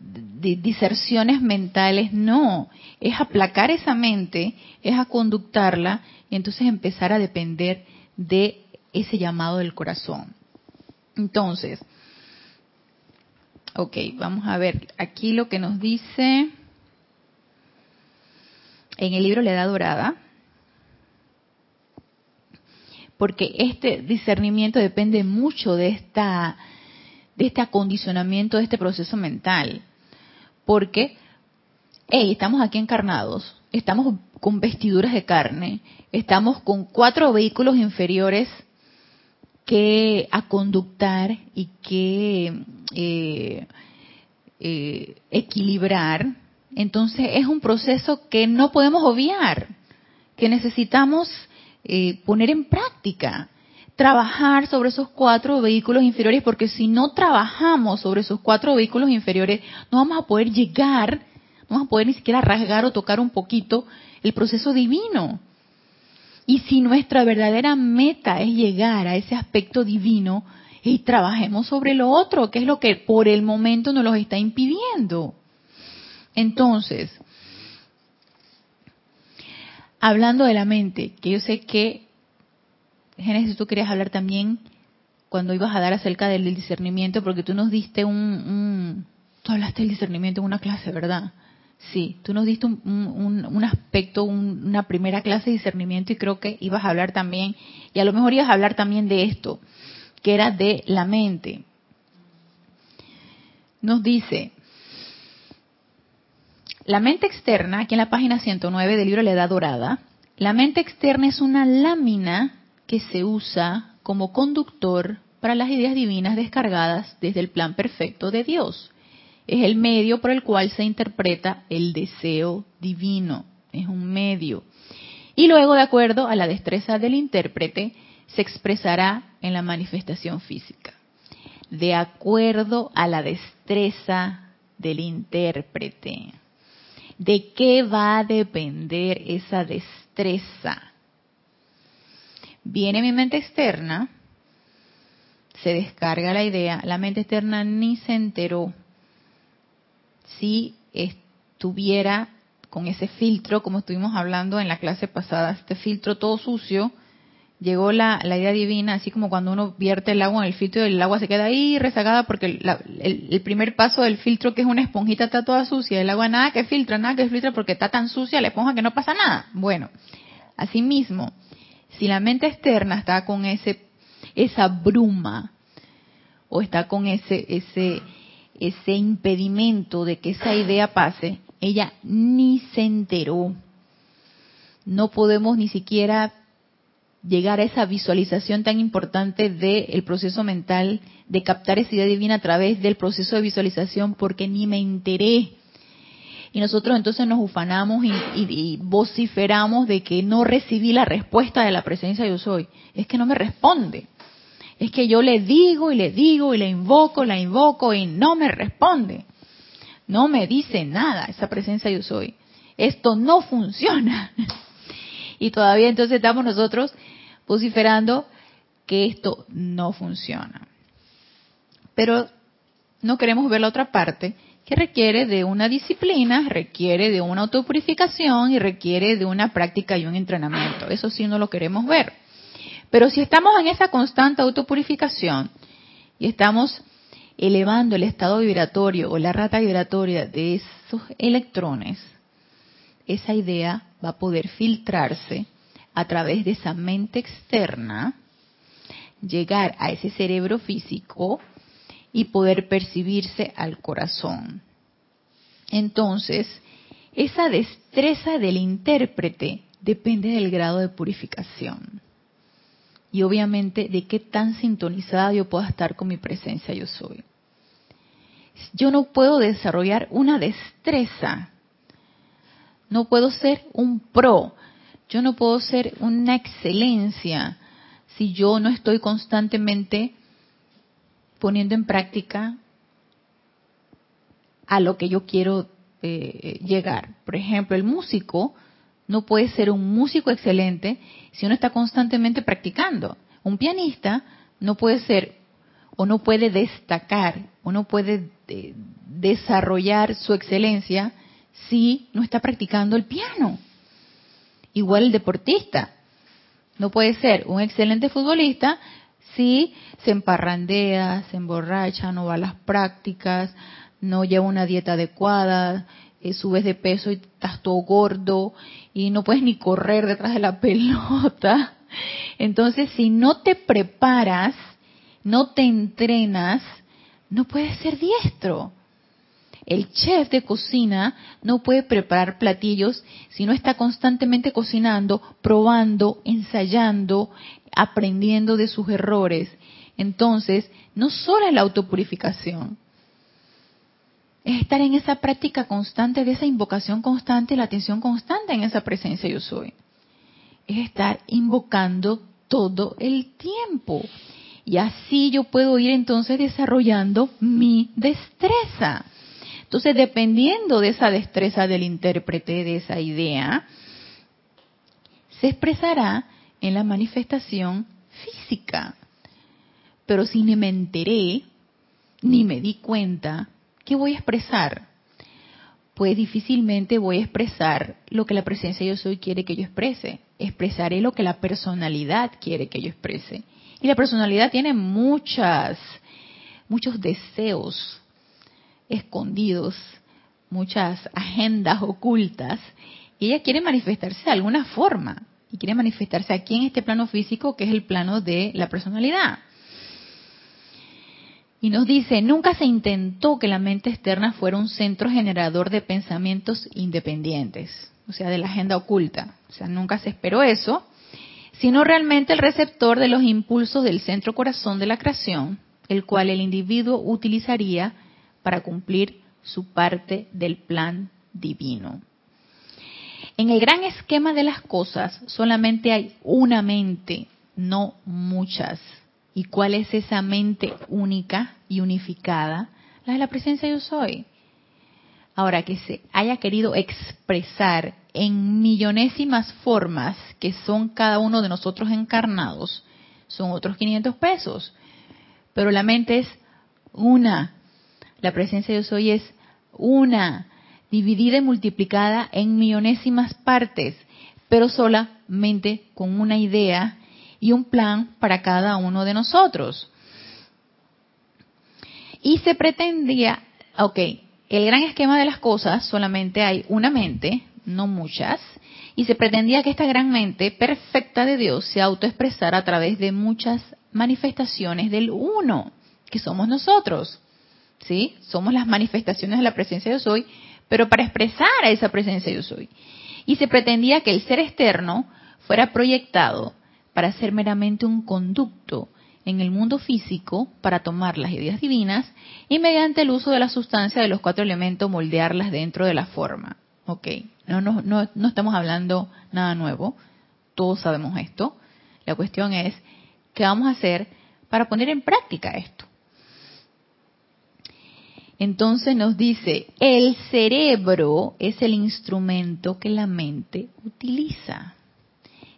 Speaker 1: diserciones mentales, no, es aplacar esa mente, es a conductarla y entonces empezar a depender de ese llamado del corazón. Entonces, ok, vamos a ver aquí lo que nos dice en el libro La Edad Dorada, porque este discernimiento depende mucho de esta de este acondicionamiento de este proceso mental, porque hey, estamos aquí encarnados, estamos con vestiduras de carne, estamos con cuatro vehículos inferiores que a conductar y que eh, eh, equilibrar. Entonces es un proceso que no podemos obviar, que necesitamos eh, poner en práctica, trabajar sobre esos cuatro vehículos inferiores, porque si no trabajamos sobre esos cuatro vehículos inferiores, no vamos a poder llegar, no vamos a poder ni siquiera rasgar o tocar un poquito el proceso divino. Y si nuestra verdadera meta es llegar a ese aspecto divino, y trabajemos sobre lo otro, que es lo que por el momento nos lo está impidiendo. Entonces, hablando de la mente, que yo sé que, Génesis, tú querías hablar también cuando ibas a dar acerca del discernimiento, porque tú nos diste un, un tú hablaste del discernimiento en una clase, ¿verdad? Sí, tú nos diste un, aspecto, una primera clase de discernimiento y creo que ibas a hablar también, y a lo mejor ibas a hablar también de esto, que era de la mente. Nos dice, la mente externa, aquí en la página 109 del libro La Edad Dorada, la mente externa es una lámina que se usa como conductor para las ideas divinas descargadas desde el plan perfecto de Dios es el medio por el cual se interpreta el deseo divino. Es un medio. Y luego, de acuerdo a la destreza del intérprete, se expresará en la manifestación física. De acuerdo a la destreza del intérprete. ¿De qué va a depender esa destreza? Viene mi mente externa, se descarga la idea, la mente externa ni se enteró si estuviera con ese filtro, como estuvimos hablando en la clase pasada, este filtro todo sucio, llegó la, idea divina, así como cuando uno vierte el agua en el filtro y el agua se queda ahí rezagada porque el, primer paso del filtro, que es una esponjita, está toda sucia, el agua nada que filtra, nada que filtra porque está tan sucia la esponja que no pasa nada. Bueno, asimismo, si la mente externa está con ese esa bruma o está con ese ese ese impedimento de que esa idea pase, ella ni se enteró. No podemos ni siquiera llegar a esa visualización tan importante del proceso mental, de captar esa idea divina a través del proceso de visualización, porque ni me enteré. Y nosotros entonces nos ufanamos y, vociferamos de que no recibí la respuesta de la presencia yo soy. Es que no me responde es que yo le digo y le digo y le invoco, la invoco y no me responde. No me dice nada esa presencia yo soy. Esto no funciona. Y todavía entonces estamos nosotros vociferando que esto no funciona. Pero no queremos ver la otra parte que requiere de una disciplina, requiere de una autopurificación y requiere de una práctica y un entrenamiento. Eso sí no lo queremos ver. Pero si estamos en esa constante autopurificación y estamos elevando el estado vibratorio o la rata vibratoria de esos electrones, esa idea va a poder filtrarse a través de esa mente externa, llegar a ese cerebro físico y poder percibirse al corazón. Entonces, esa destreza del intérprete depende del grado de purificación y obviamente de qué tan sintonizada yo pueda estar con mi presencia yo soy. Yo no puedo desarrollar una destreza, no puedo ser un pro, yo no puedo ser una excelencia si yo no estoy constantemente poniendo en práctica a lo que yo quiero eh, llegar. Por ejemplo, el músico no puede ser un músico excelente si uno está constantemente practicando. Un pianista no puede ser o no puede destacar o no puede eh, desarrollar su excelencia si no está practicando el piano. Igual el deportista. No puede ser un excelente futbolista si se emparrandea, se emborracha, no va a las prácticas, no lleva una dieta adecuada, eh, subes de peso y estás todo gordo y no puedes ni correr detrás de la pelota. Entonces, si no te preparas, no te entrenas, no puedes ser diestro. El chef de cocina no puede preparar platillos si no está constantemente cocinando, probando, ensayando, aprendiendo de sus errores. Entonces, no solo es la autopurificación, es estar en esa práctica constante, de esa invocación constante, la atención constante en esa presencia yo soy. Es estar invocando todo el tiempo. Y así yo puedo ir entonces desarrollando mi destreza. Entonces, dependiendo de esa destreza del intérprete, de esa idea, se expresará en la manifestación física. Pero si ni me enteré, ni me di cuenta, ¿qué voy a expresar? Pues difícilmente voy a expresar lo que la presencia yo soy quiere que yo exprese. Expresaré lo que la personalidad quiere que yo exprese. Y la personalidad tiene muchas, muchos deseos escondidos, muchas agendas ocultas, y ella quiere manifestarse de alguna forma, y quiere manifestarse aquí en este plano físico que es el plano de la personalidad. Y nos dice, nunca se intentó que la mente externa fuera un centro generador de pensamientos independientes, o sea, de la agenda oculta. O sea, nunca se esperó eso, sino realmente el receptor de los impulsos del centro corazón de la creación, el cual el individuo utilizaría para cumplir su parte del plan divino. En el gran esquema de las cosas solamente hay una mente, no muchas. ¿Y cuál es esa mente única y unificada? La de la presencia yo soy. Ahora, que se haya querido expresar en millonésimas formas que son cada uno de nosotros encarnados, son otros 500 pesos. Pero la mente es una, la presencia de Dios hoy es una, dividida y multiplicada en millonésimas partes, pero solamente con una idea y un plan para cada uno de nosotros. Y se pretendía, ok, el gran esquema de las cosas, solamente hay una mente, no muchas, y se pretendía que esta gran mente perfecta de Dios se autoexpresara a través de muchas manifestaciones del uno, que somos nosotros. ¿Sí? Somos las manifestaciones de la presencia de yo soy, pero para expresar a esa presencia yo soy. Y se pretendía que el ser externo fuera proyectado para ser meramente un conducto en el mundo físico para tomar las ideas divinas y mediante el uso de la sustancia de los cuatro elementos moldearlas dentro de la forma. Ok, no, no, no, no estamos hablando nada nuevo, todos sabemos esto. La cuestión es, ¿qué vamos a hacer para poner en práctica esto? Entonces nos dice, el cerebro es el instrumento que la mente utiliza.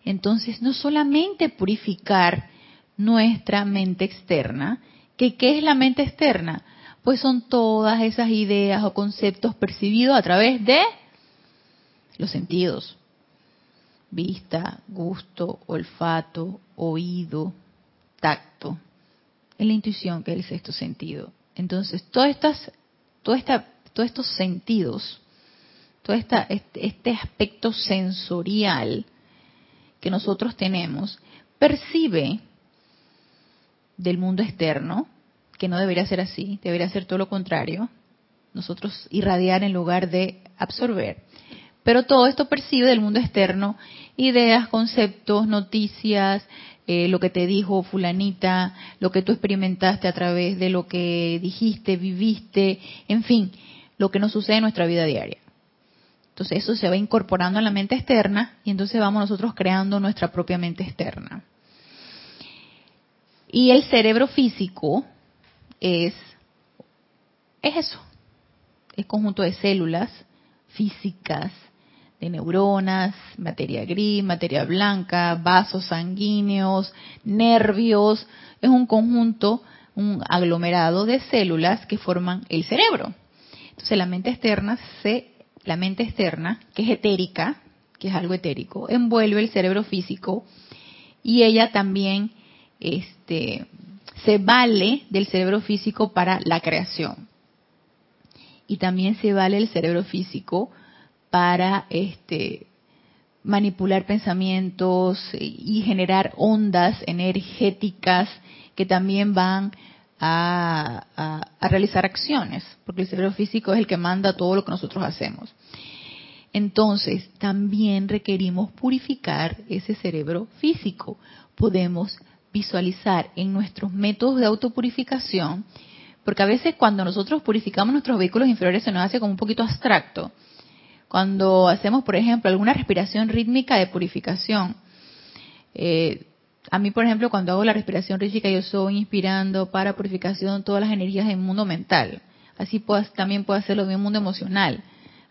Speaker 1: Entonces, no solamente purificar nuestra mente externa, que ¿qué es la mente externa? Pues son todas esas ideas o conceptos percibidos a través de los sentidos. Vista, gusto, olfato, oído, tacto. Es la intuición que es el sexto sentido. Entonces, todas estas, toda todos estos sentidos, todo esta, este, este aspecto sensorial que nosotros tenemos, percibe del mundo externo, que no debería ser así, debería ser todo lo contrario, nosotros irradiar en lugar de absorber. Pero todo esto percibe del mundo externo ideas, conceptos, noticias, eh, lo que te dijo fulanita, lo que tú experimentaste a través de lo que dijiste, viviste, en fin, lo que nos sucede en nuestra vida diaria. Entonces eso se va incorporando en la mente externa y entonces vamos nosotros creando nuestra propia mente externa. Y el cerebro físico es, es eso, es conjunto de células físicas de neuronas, materia gris, materia blanca, vasos sanguíneos, nervios, es un conjunto, un aglomerado de células que forman el cerebro. Entonces la mente externa se, la mente externa, que es etérica, que es algo etérico, envuelve el cerebro físico y ella también este, se vale del cerebro físico para la creación. Y también se vale el cerebro físico para este, manipular pensamientos y generar ondas energéticas que también van a, a, realizar acciones, porque el cerebro físico es el que manda todo lo que nosotros hacemos. Entonces, también requerimos purificar ese cerebro físico. Podemos visualizar en nuestros métodos de autopurificación, porque a veces cuando nosotros purificamos nuestros vehículos inferiores se nos hace como un poquito abstracto. Cuando hacemos, por ejemplo, alguna respiración rítmica de purificación, eh, a mí, por ejemplo, cuando hago la respiración rítmica, yo estoy inspirando para purificación todas las energías del mundo mental. Así también puedo hacerlo de mi mundo emocional,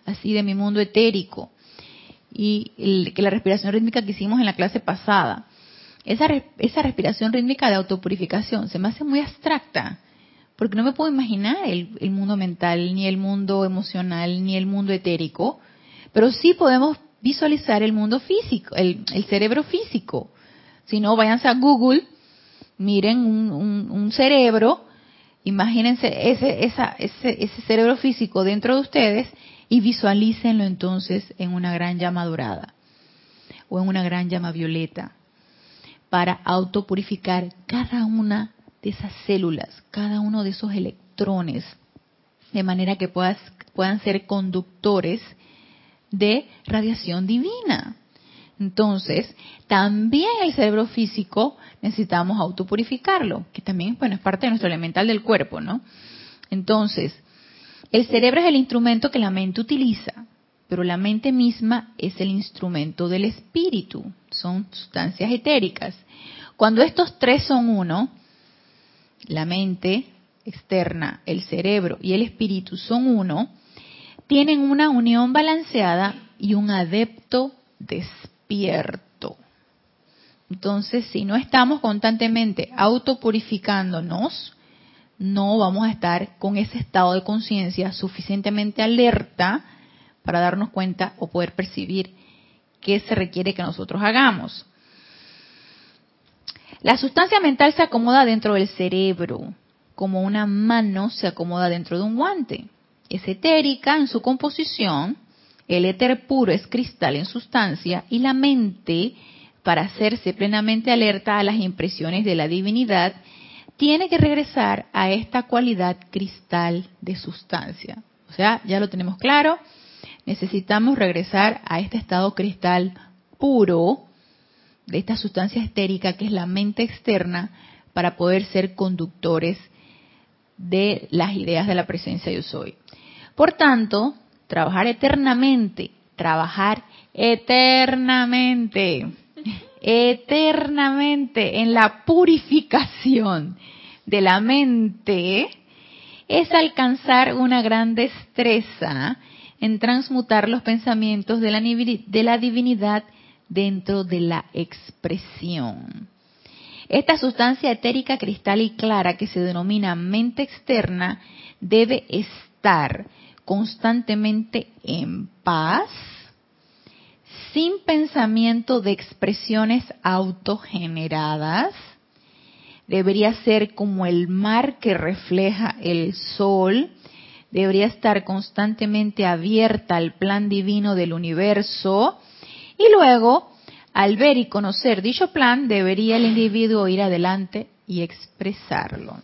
Speaker 1: así de mi mundo etérico. Y que la respiración rítmica que hicimos en la clase pasada, esa, esa respiración rítmica de autopurificación se me hace muy abstracta, porque no me puedo imaginar el, el mundo mental, ni el mundo emocional, ni el mundo etérico, pero sí podemos visualizar el mundo físico, el, cerebro físico. Si no, váyanse a Google, miren un, un, cerebro, imagínense ese, esa, ese, ese cerebro físico dentro de ustedes y visualícenlo entonces en una gran llama dorada o en una gran llama violeta para autopurificar cada una de esas células, cada uno de esos electrones, de manera que puedas, puedan ser conductores de radiación divina. Entonces, también el cerebro físico necesitamos autopurificarlo, que también bueno, es parte de nuestro elemental del cuerpo, ¿no? Entonces, el cerebro es el instrumento que la mente utiliza, pero la mente misma es el instrumento del espíritu, son sustancias etéricas. Cuando estos tres son uno, la mente externa, el cerebro y el espíritu son uno, tienen una unión balanceada y un adepto despierto. Entonces, si no estamos constantemente autopurificándonos, no vamos a estar con ese estado de conciencia suficientemente alerta para darnos cuenta o poder percibir qué se requiere que nosotros hagamos. La sustancia mental se acomoda dentro del cerebro, como una mano se acomoda dentro de un guante es etérica en su composición, el éter puro es cristal en sustancia y la mente, para hacerse plenamente alerta a las impresiones de la divinidad, tiene que regresar a esta cualidad cristal de sustancia. O sea, ya lo tenemos claro, necesitamos regresar a este estado cristal puro de esta sustancia estérica que es la mente externa para poder ser conductores de las ideas de la presencia yo soy. Por tanto, trabajar eternamente, trabajar eternamente, eternamente en la purificación de la mente es alcanzar una gran destreza en transmutar los pensamientos de la, divinidad dentro de la expresión. Esta sustancia etérica cristal y clara que se denomina mente externa debe estar constantemente en paz, sin pensamiento de expresiones autogeneradas. Debería ser como el mar que refleja el sol. Debería estar constantemente abierta al plan divino del universo. Y luego, al ver y conocer dicho plan, debería el individuo ir adelante y expresarlo.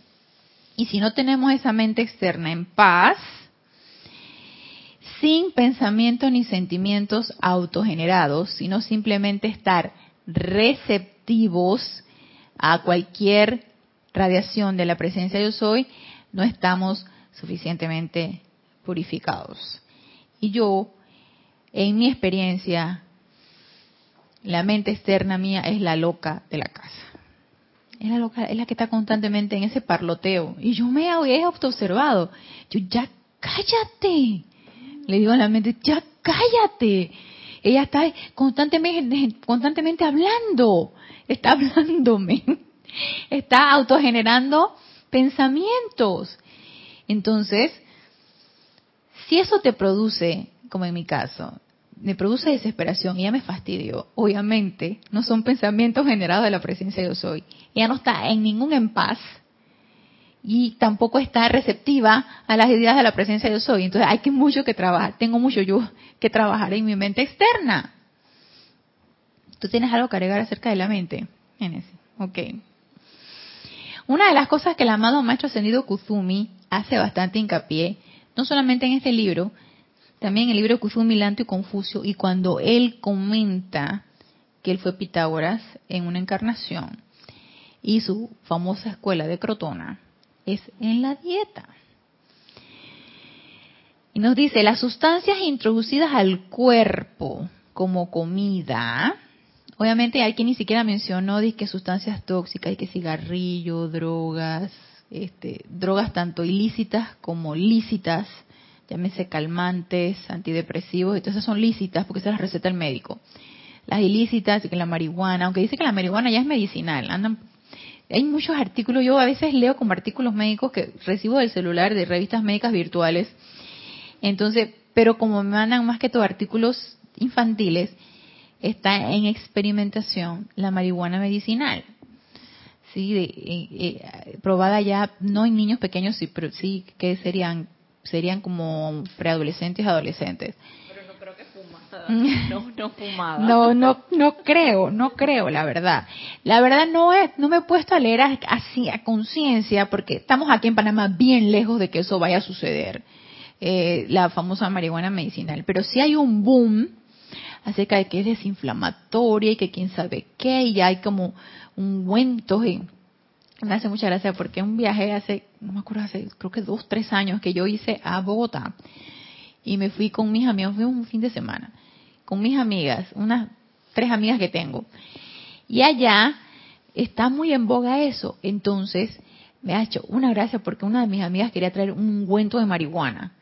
Speaker 1: Y si no tenemos esa mente externa en paz, sin pensamientos ni sentimientos autogenerados, sino simplemente estar receptivos a cualquier radiación de la presencia de yo soy, no estamos suficientemente purificados. Y yo, en mi experiencia, la mente externa mía es la loca de la casa. Es la loca, es la que está constantemente en ese parloteo. Y yo me he autoobservado. Yo, ya cállate. Le digo a la mente, ya cállate. Ella está constantemente, constantemente hablando, está hablándome, está autogenerando pensamientos. Entonces, si eso te produce, como en mi caso, me produce desesperación y ya me fastidio. Obviamente, no son pensamientos generados de la presencia de yo soy. Ella no está en ningún en paz y tampoco está receptiva a las ideas de la presencia de yo soy. Entonces hay que mucho que trabajar. Tengo mucho yo que trabajar en mi mente externa. ¿Tú tienes algo que agregar acerca de la mente? Ok. Una de las cosas que el amado Maestro Ascendido Kuzumi hace bastante hincapié, no solamente en este libro, también en el libro Kuzumi, Lanto y Confucio, y cuando él comenta que él fue Pitágoras en una encarnación y su famosa escuela de Crotona es en la dieta. Y nos dice, las sustancias introducidas al cuerpo como comida, Obviamente hay quien ni siquiera mencionó que sustancias tóxicas, hay que cigarrillo, drogas, este, drogas tanto ilícitas como lícitas, llámese calmantes, antidepresivos, y esas son lícitas porque se las receta el médico. Las ilícitas, que la marihuana, aunque dice que la marihuana ya es medicinal, andan hay muchos artículos, yo a veces leo como artículos médicos que recibo del celular de revistas médicas virtuales. Entonces, pero como me mandan más que todo artículos infantiles, está en experimentación la marihuana medicinal. Sí, eh, eh, probada ya no en niños pequeños, sí, pero sí que serían serían como preadolescentes y adolescentes.
Speaker 2: Pero no. No, no.
Speaker 1: No, no, no creo, no creo, la verdad. La verdad no es, no me he puesto a leer así a conciencia porque estamos aquí en Panamá bien lejos de que eso vaya a suceder. Eh, la famosa marihuana medicinal. Pero sí hay un boom acerca de que es desinflamatoria y que quién sabe qué, y hay como ungüentos y me hace mucha gracia porque un viaje hace, no me acuerdo, hace creo que dos, tres años que yo hice a Bogotá y me fui con mis amigos, fui un fin de semana, con mis amigas, unas tres amigas que tengo. Y allá está muy en boga eso. Entonces me ha hecho una gracia porque una de mis amigas quería traer un ungüento de marihuana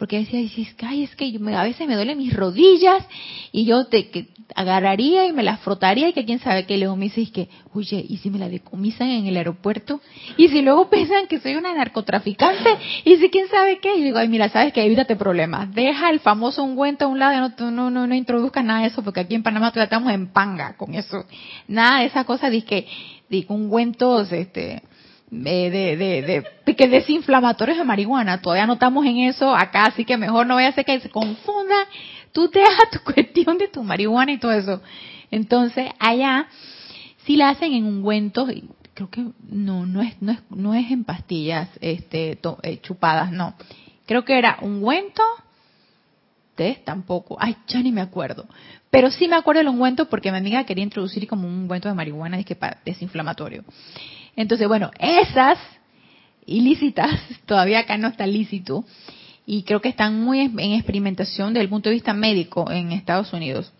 Speaker 1: porque decía, ay, es que a veces me duelen mis rodillas y yo te que agarraría y me las frotaría y que quién sabe qué. Luego me dice, que, oye, ¿y si me la decomisan en el aeropuerto? Y si luego piensan que soy una narcotraficante y si quién sabe qué. Y digo, ay, mira, sabes que evítate problemas. Deja el famoso ungüento a un lado no, no, no, no introduzcas nada de eso porque aquí en Panamá tratamos en panga con eso. Nada de esa cosa, de que, de ungüentos, este, de, de, de, que desinflamatorios de marihuana. Todavía no estamos en eso acá, así que mejor no vaya a ser que se confunda. Tú te hagas tu cuestión de tu marihuana y todo eso. Entonces, allá sí la hacen en ungüentos, creo que no, no es, no es, no es en pastillas, este, eh, chupadas, no. Creo que era ungüento, test tampoco, ay, ya ni me acuerdo. Pero sí me acuerdo del ungüento porque mi amiga quería introducir como un ungüento de marihuana, es que desinflamatorio. Entonces, bueno, esas ilícitas, todavía acá no está lícito, y creo que están muy en experimentación desde el punto de vista médico en Estados Unidos.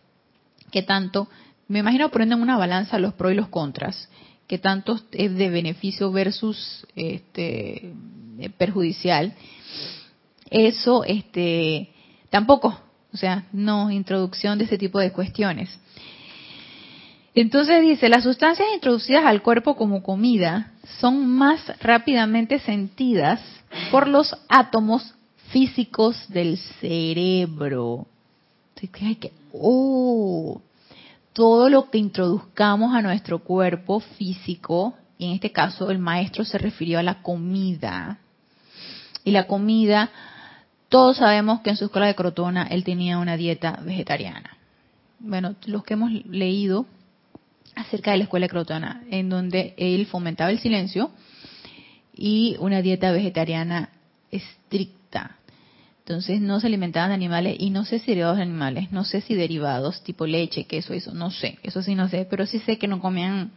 Speaker 1: Que tanto, me imagino poniendo en una balanza los pros y los contras, que tanto es de beneficio versus este perjudicial. Eso, este, tampoco, o sea, no introducción de ese tipo de cuestiones. Entonces dice, las sustancias introducidas al cuerpo como comida son más rápidamente sentidas por los átomos físicos del cerebro. que, oh, todo lo que introduzcamos a nuestro cuerpo físico, y en este caso el maestro se refirió a la comida. Y la comida, todos sabemos que en su escuela de Crotona él tenía una dieta vegetariana. Bueno, los que hemos leído acerca de la escuela crotona, en donde él fomentaba el silencio y una dieta vegetariana estricta. Entonces no se alimentaban de animales y no sé si derivados de animales, no sé si derivados tipo leche, queso, eso, no sé, eso sí no sé, pero sí sé que no comían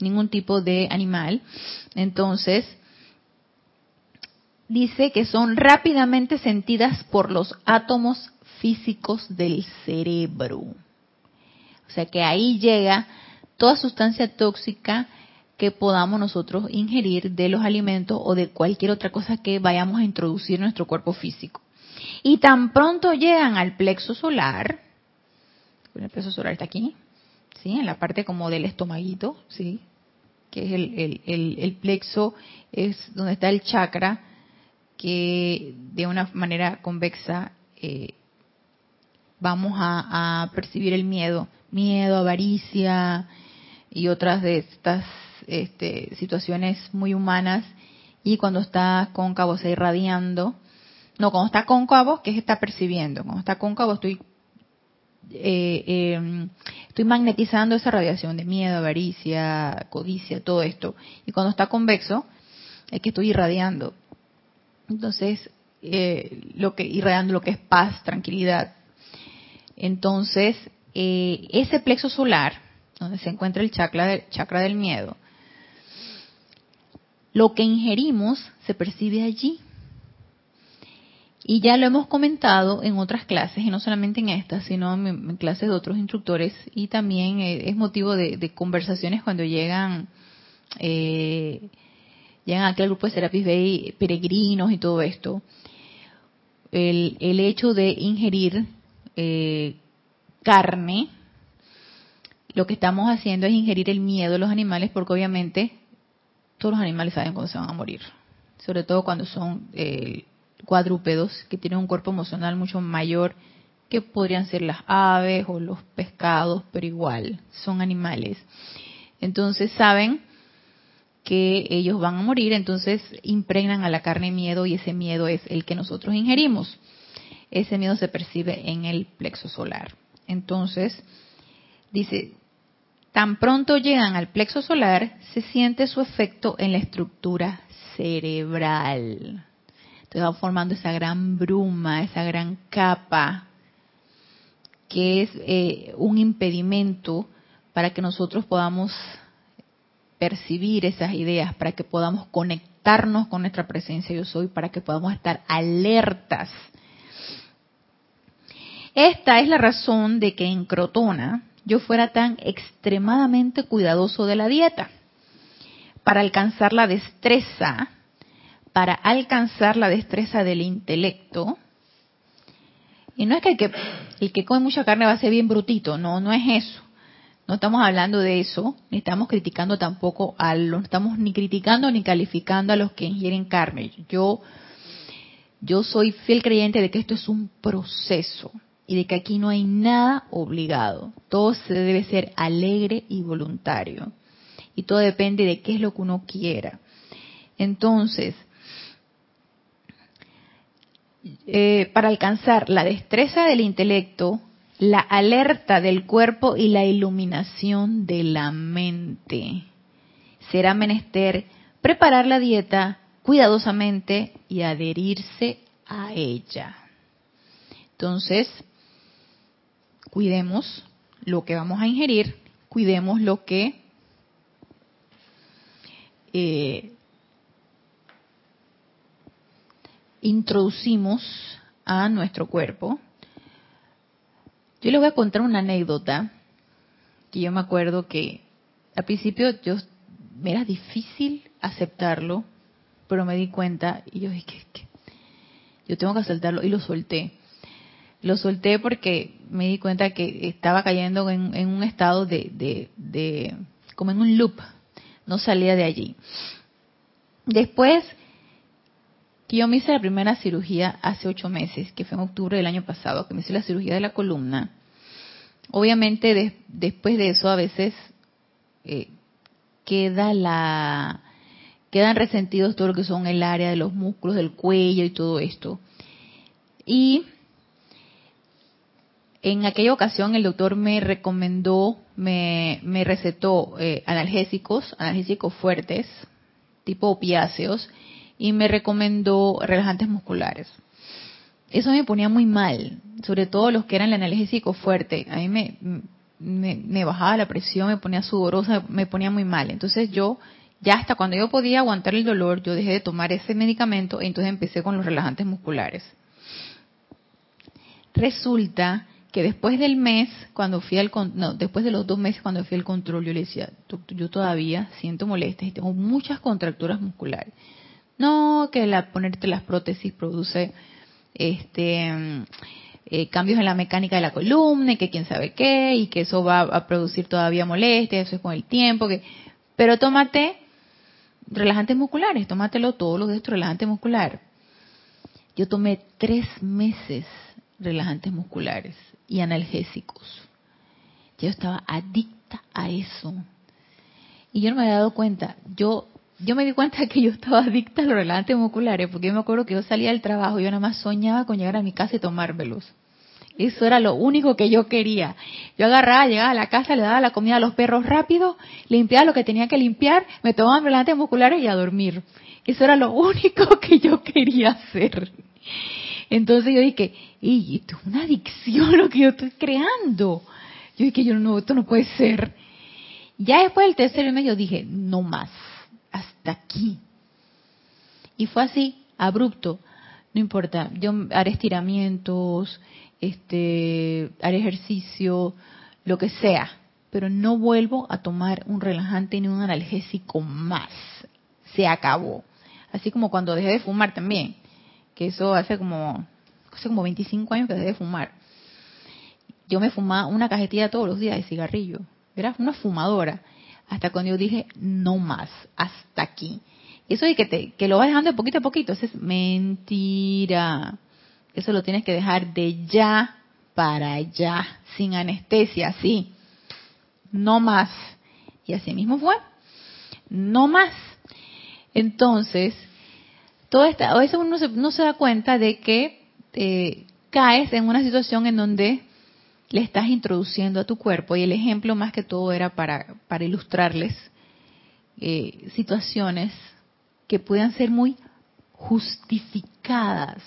Speaker 1: ningún tipo de animal. Entonces, dice que son rápidamente sentidas por los átomos físicos del cerebro. O sea que ahí llega toda sustancia tóxica que podamos nosotros ingerir de los alimentos o de cualquier otra cosa que vayamos a introducir en nuestro cuerpo físico. Y tan pronto llegan al plexo solar, el plexo solar está aquí, ¿sí? en la parte como del estomaguito, ¿sí? que es el, el plexo, es donde está el chakra que de una manera convexa eh, vamos a, percibir el miedo, miedo, avaricia y otras de estas este, situaciones muy humanas. Y cuando está cóncavo, está irradiando. No, cuando está cóncavo, ¿qué está percibiendo? Cuando está cóncavo, estoy eh, em, estoy magnetizando esa radiación de miedo, avaricia, codicia, todo esto. Y cuando está convexo, es que estoy irradiando. Entonces, eh, lo que irradiando lo que es paz, tranquilidad. Entonces, eh, ese plexo solar, donde se encuentra el chakra, chakra del miedo, lo que ingerimos se percibe allí. Y ya lo hemos comentado en otras clases, y no solamente en estas, sino en, clases de otros instructores, y también eh, es motivo de, conversaciones cuando llegan, eh, llegan aquí al grupo de Serapis Bay peregrinos y todo esto. El, el hecho de ingerir eh, carne, lo que estamos haciendo es ingerir el miedo de los animales, porque obviamente todos los animales saben cuándo se van a morir, sobre todo cuando son eh, cuadrúpedos que tienen un cuerpo emocional mucho mayor que podrían ser las aves o los pescados, pero igual son animales. Entonces saben que ellos van a morir, entonces impregnan a la carne miedo y ese miedo es el que nosotros ingerimos. Ese miedo se percibe en el plexo solar. Entonces, dice, tan pronto llegan al plexo solar, se siente su efecto en la estructura cerebral se va formando esa gran bruma, esa gran capa, que es eh, un impedimento para que nosotros podamos percibir esas ideas, para que podamos conectarnos con nuestra presencia yo soy, para que podamos estar alertas. Esta es la razón de que en Crotona yo fuera tan extremadamente cuidadoso de la dieta, para alcanzar la destreza para alcanzar la destreza del intelecto. Y no es que el, que el que come mucha carne va a ser bien brutito, no, no es eso. No estamos hablando de eso, ni estamos criticando tampoco a los, no estamos ni criticando ni calificando a los que ingieren carne. Yo, yo soy fiel creyente de que esto es un proceso y de que aquí no hay nada obligado. Todo se debe ser alegre y voluntario. Y todo depende de qué es lo que uno quiera. Entonces, eh, para alcanzar la destreza del intelecto, la alerta del cuerpo y la iluminación de la mente. Será menester preparar la dieta cuidadosamente y adherirse a ella. Entonces, cuidemos lo que vamos a ingerir, cuidemos lo que eh, introducimos a nuestro cuerpo. Yo les voy a contar una anécdota que yo me acuerdo que al principio yo me era difícil aceptarlo, pero me di cuenta y yo dije que yo tengo que aceptarlo y lo solté. Lo solté porque me di cuenta que estaba cayendo en, un estado de, de, de, como en un loop, no salía de allí. Después yo me hice la primera cirugía hace ocho meses, que fue en octubre del año pasado, que me hice la cirugía de la columna. Obviamente después de eso a veces eh, queda la quedan resentidos todo lo que son el área de los músculos del cuello y todo esto. Y en aquella ocasión el doctor me recomendó, me, recetó eh, analgésicos, analgésicos fuertes, tipo opiáceos, y me recomendó relajantes musculares. Eso me ponía muy mal, sobre todo los que eran el analgésico fuerte. A mí me, me, bajaba la presión, me ponía sudorosa, me ponía muy mal. Entonces yo, ya hasta cuando yo podía aguantar el dolor, yo dejé de tomar ese medicamento y entonces empecé con los relajantes musculares. Resulta que después del mes, cuando fui al no, después de los dos meses cuando fui al control, yo le decía, yo todavía siento molestias y tengo muchas contracturas musculares. No, que la, ponerte las prótesis produce este eh, cambios en la mecánica de la columna y que quién sabe qué y que eso va a producir todavía molestia, eso es con el tiempo, pero tómate relajantes musculares, tómatelo todos los de estos relajantes musculares. Yo tomé tres meses relajantes musculares y analgésicos. Yo estaba adicta a eso. Y yo no me había dado cuenta. Yo yo me di cuenta que yo estaba adicta a los relajantes musculares, porque yo me acuerdo que yo salía del trabajo y yo nada más soñaba con llegar a mi casa y tomármelos. Eso era lo único que yo quería. Yo agarraba, llegaba a la casa, le daba la comida a los perros rápido, limpiaba lo que tenía que limpiar, me tomaba relajantes musculares y a dormir. Eso era lo único que yo quería hacer. Entonces yo dije, y esto es una adicción lo que yo estoy creando. Yo dije, yo no, esto no puede ser. Ya después del tercer mes yo dije, no más, hasta aquí. Y fue así, abrupto. No importa, yo haré estiramientos, este, haré ejercicio, lo que sea, pero no vuelvo a tomar un relajante ni un analgésico más. Se acabó. Así como cuando dejé de fumar también, que eso hace como, hace como 25 años que dejé de fumar. Yo me fumaba una cajetilla todos los días de cigarrillo. Era una fumadora. Hasta cuando yo dije, no más, hasta aquí. Eso de que, te, que lo vas dejando de poquito a poquito, es mentira. Eso lo tienes que dejar de ya para allá, sin anestesia, así. No más. Y así mismo fue. No más. Entonces, todo esta, a veces uno no se da cuenta de que eh, caes en una situación en donde le estás introduciendo a tu cuerpo, y el ejemplo más que todo era para, para ilustrarles eh, situaciones que puedan ser muy justificadas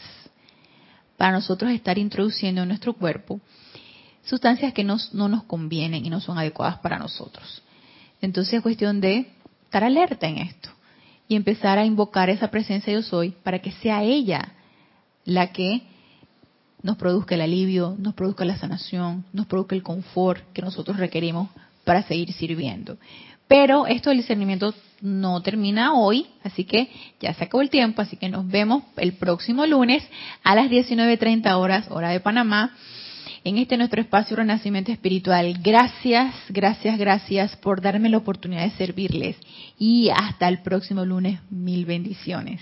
Speaker 1: para nosotros estar introduciendo en nuestro cuerpo sustancias que no nos convienen y no son adecuadas para nosotros. Entonces es cuestión de estar alerta en esto y empezar a invocar esa presencia yo soy para que sea ella la que nos produzca el alivio, nos produzca la sanación, nos produzca el confort que nosotros requerimos para seguir sirviendo. Pero esto del discernimiento no termina hoy, así que ya se acabó el tiempo, así que nos vemos el próximo lunes a las 19.30 horas, hora de Panamá, en este nuestro espacio Renacimiento Espiritual. Gracias, gracias, gracias por darme la oportunidad de servirles. Y hasta el próximo lunes, mil bendiciones.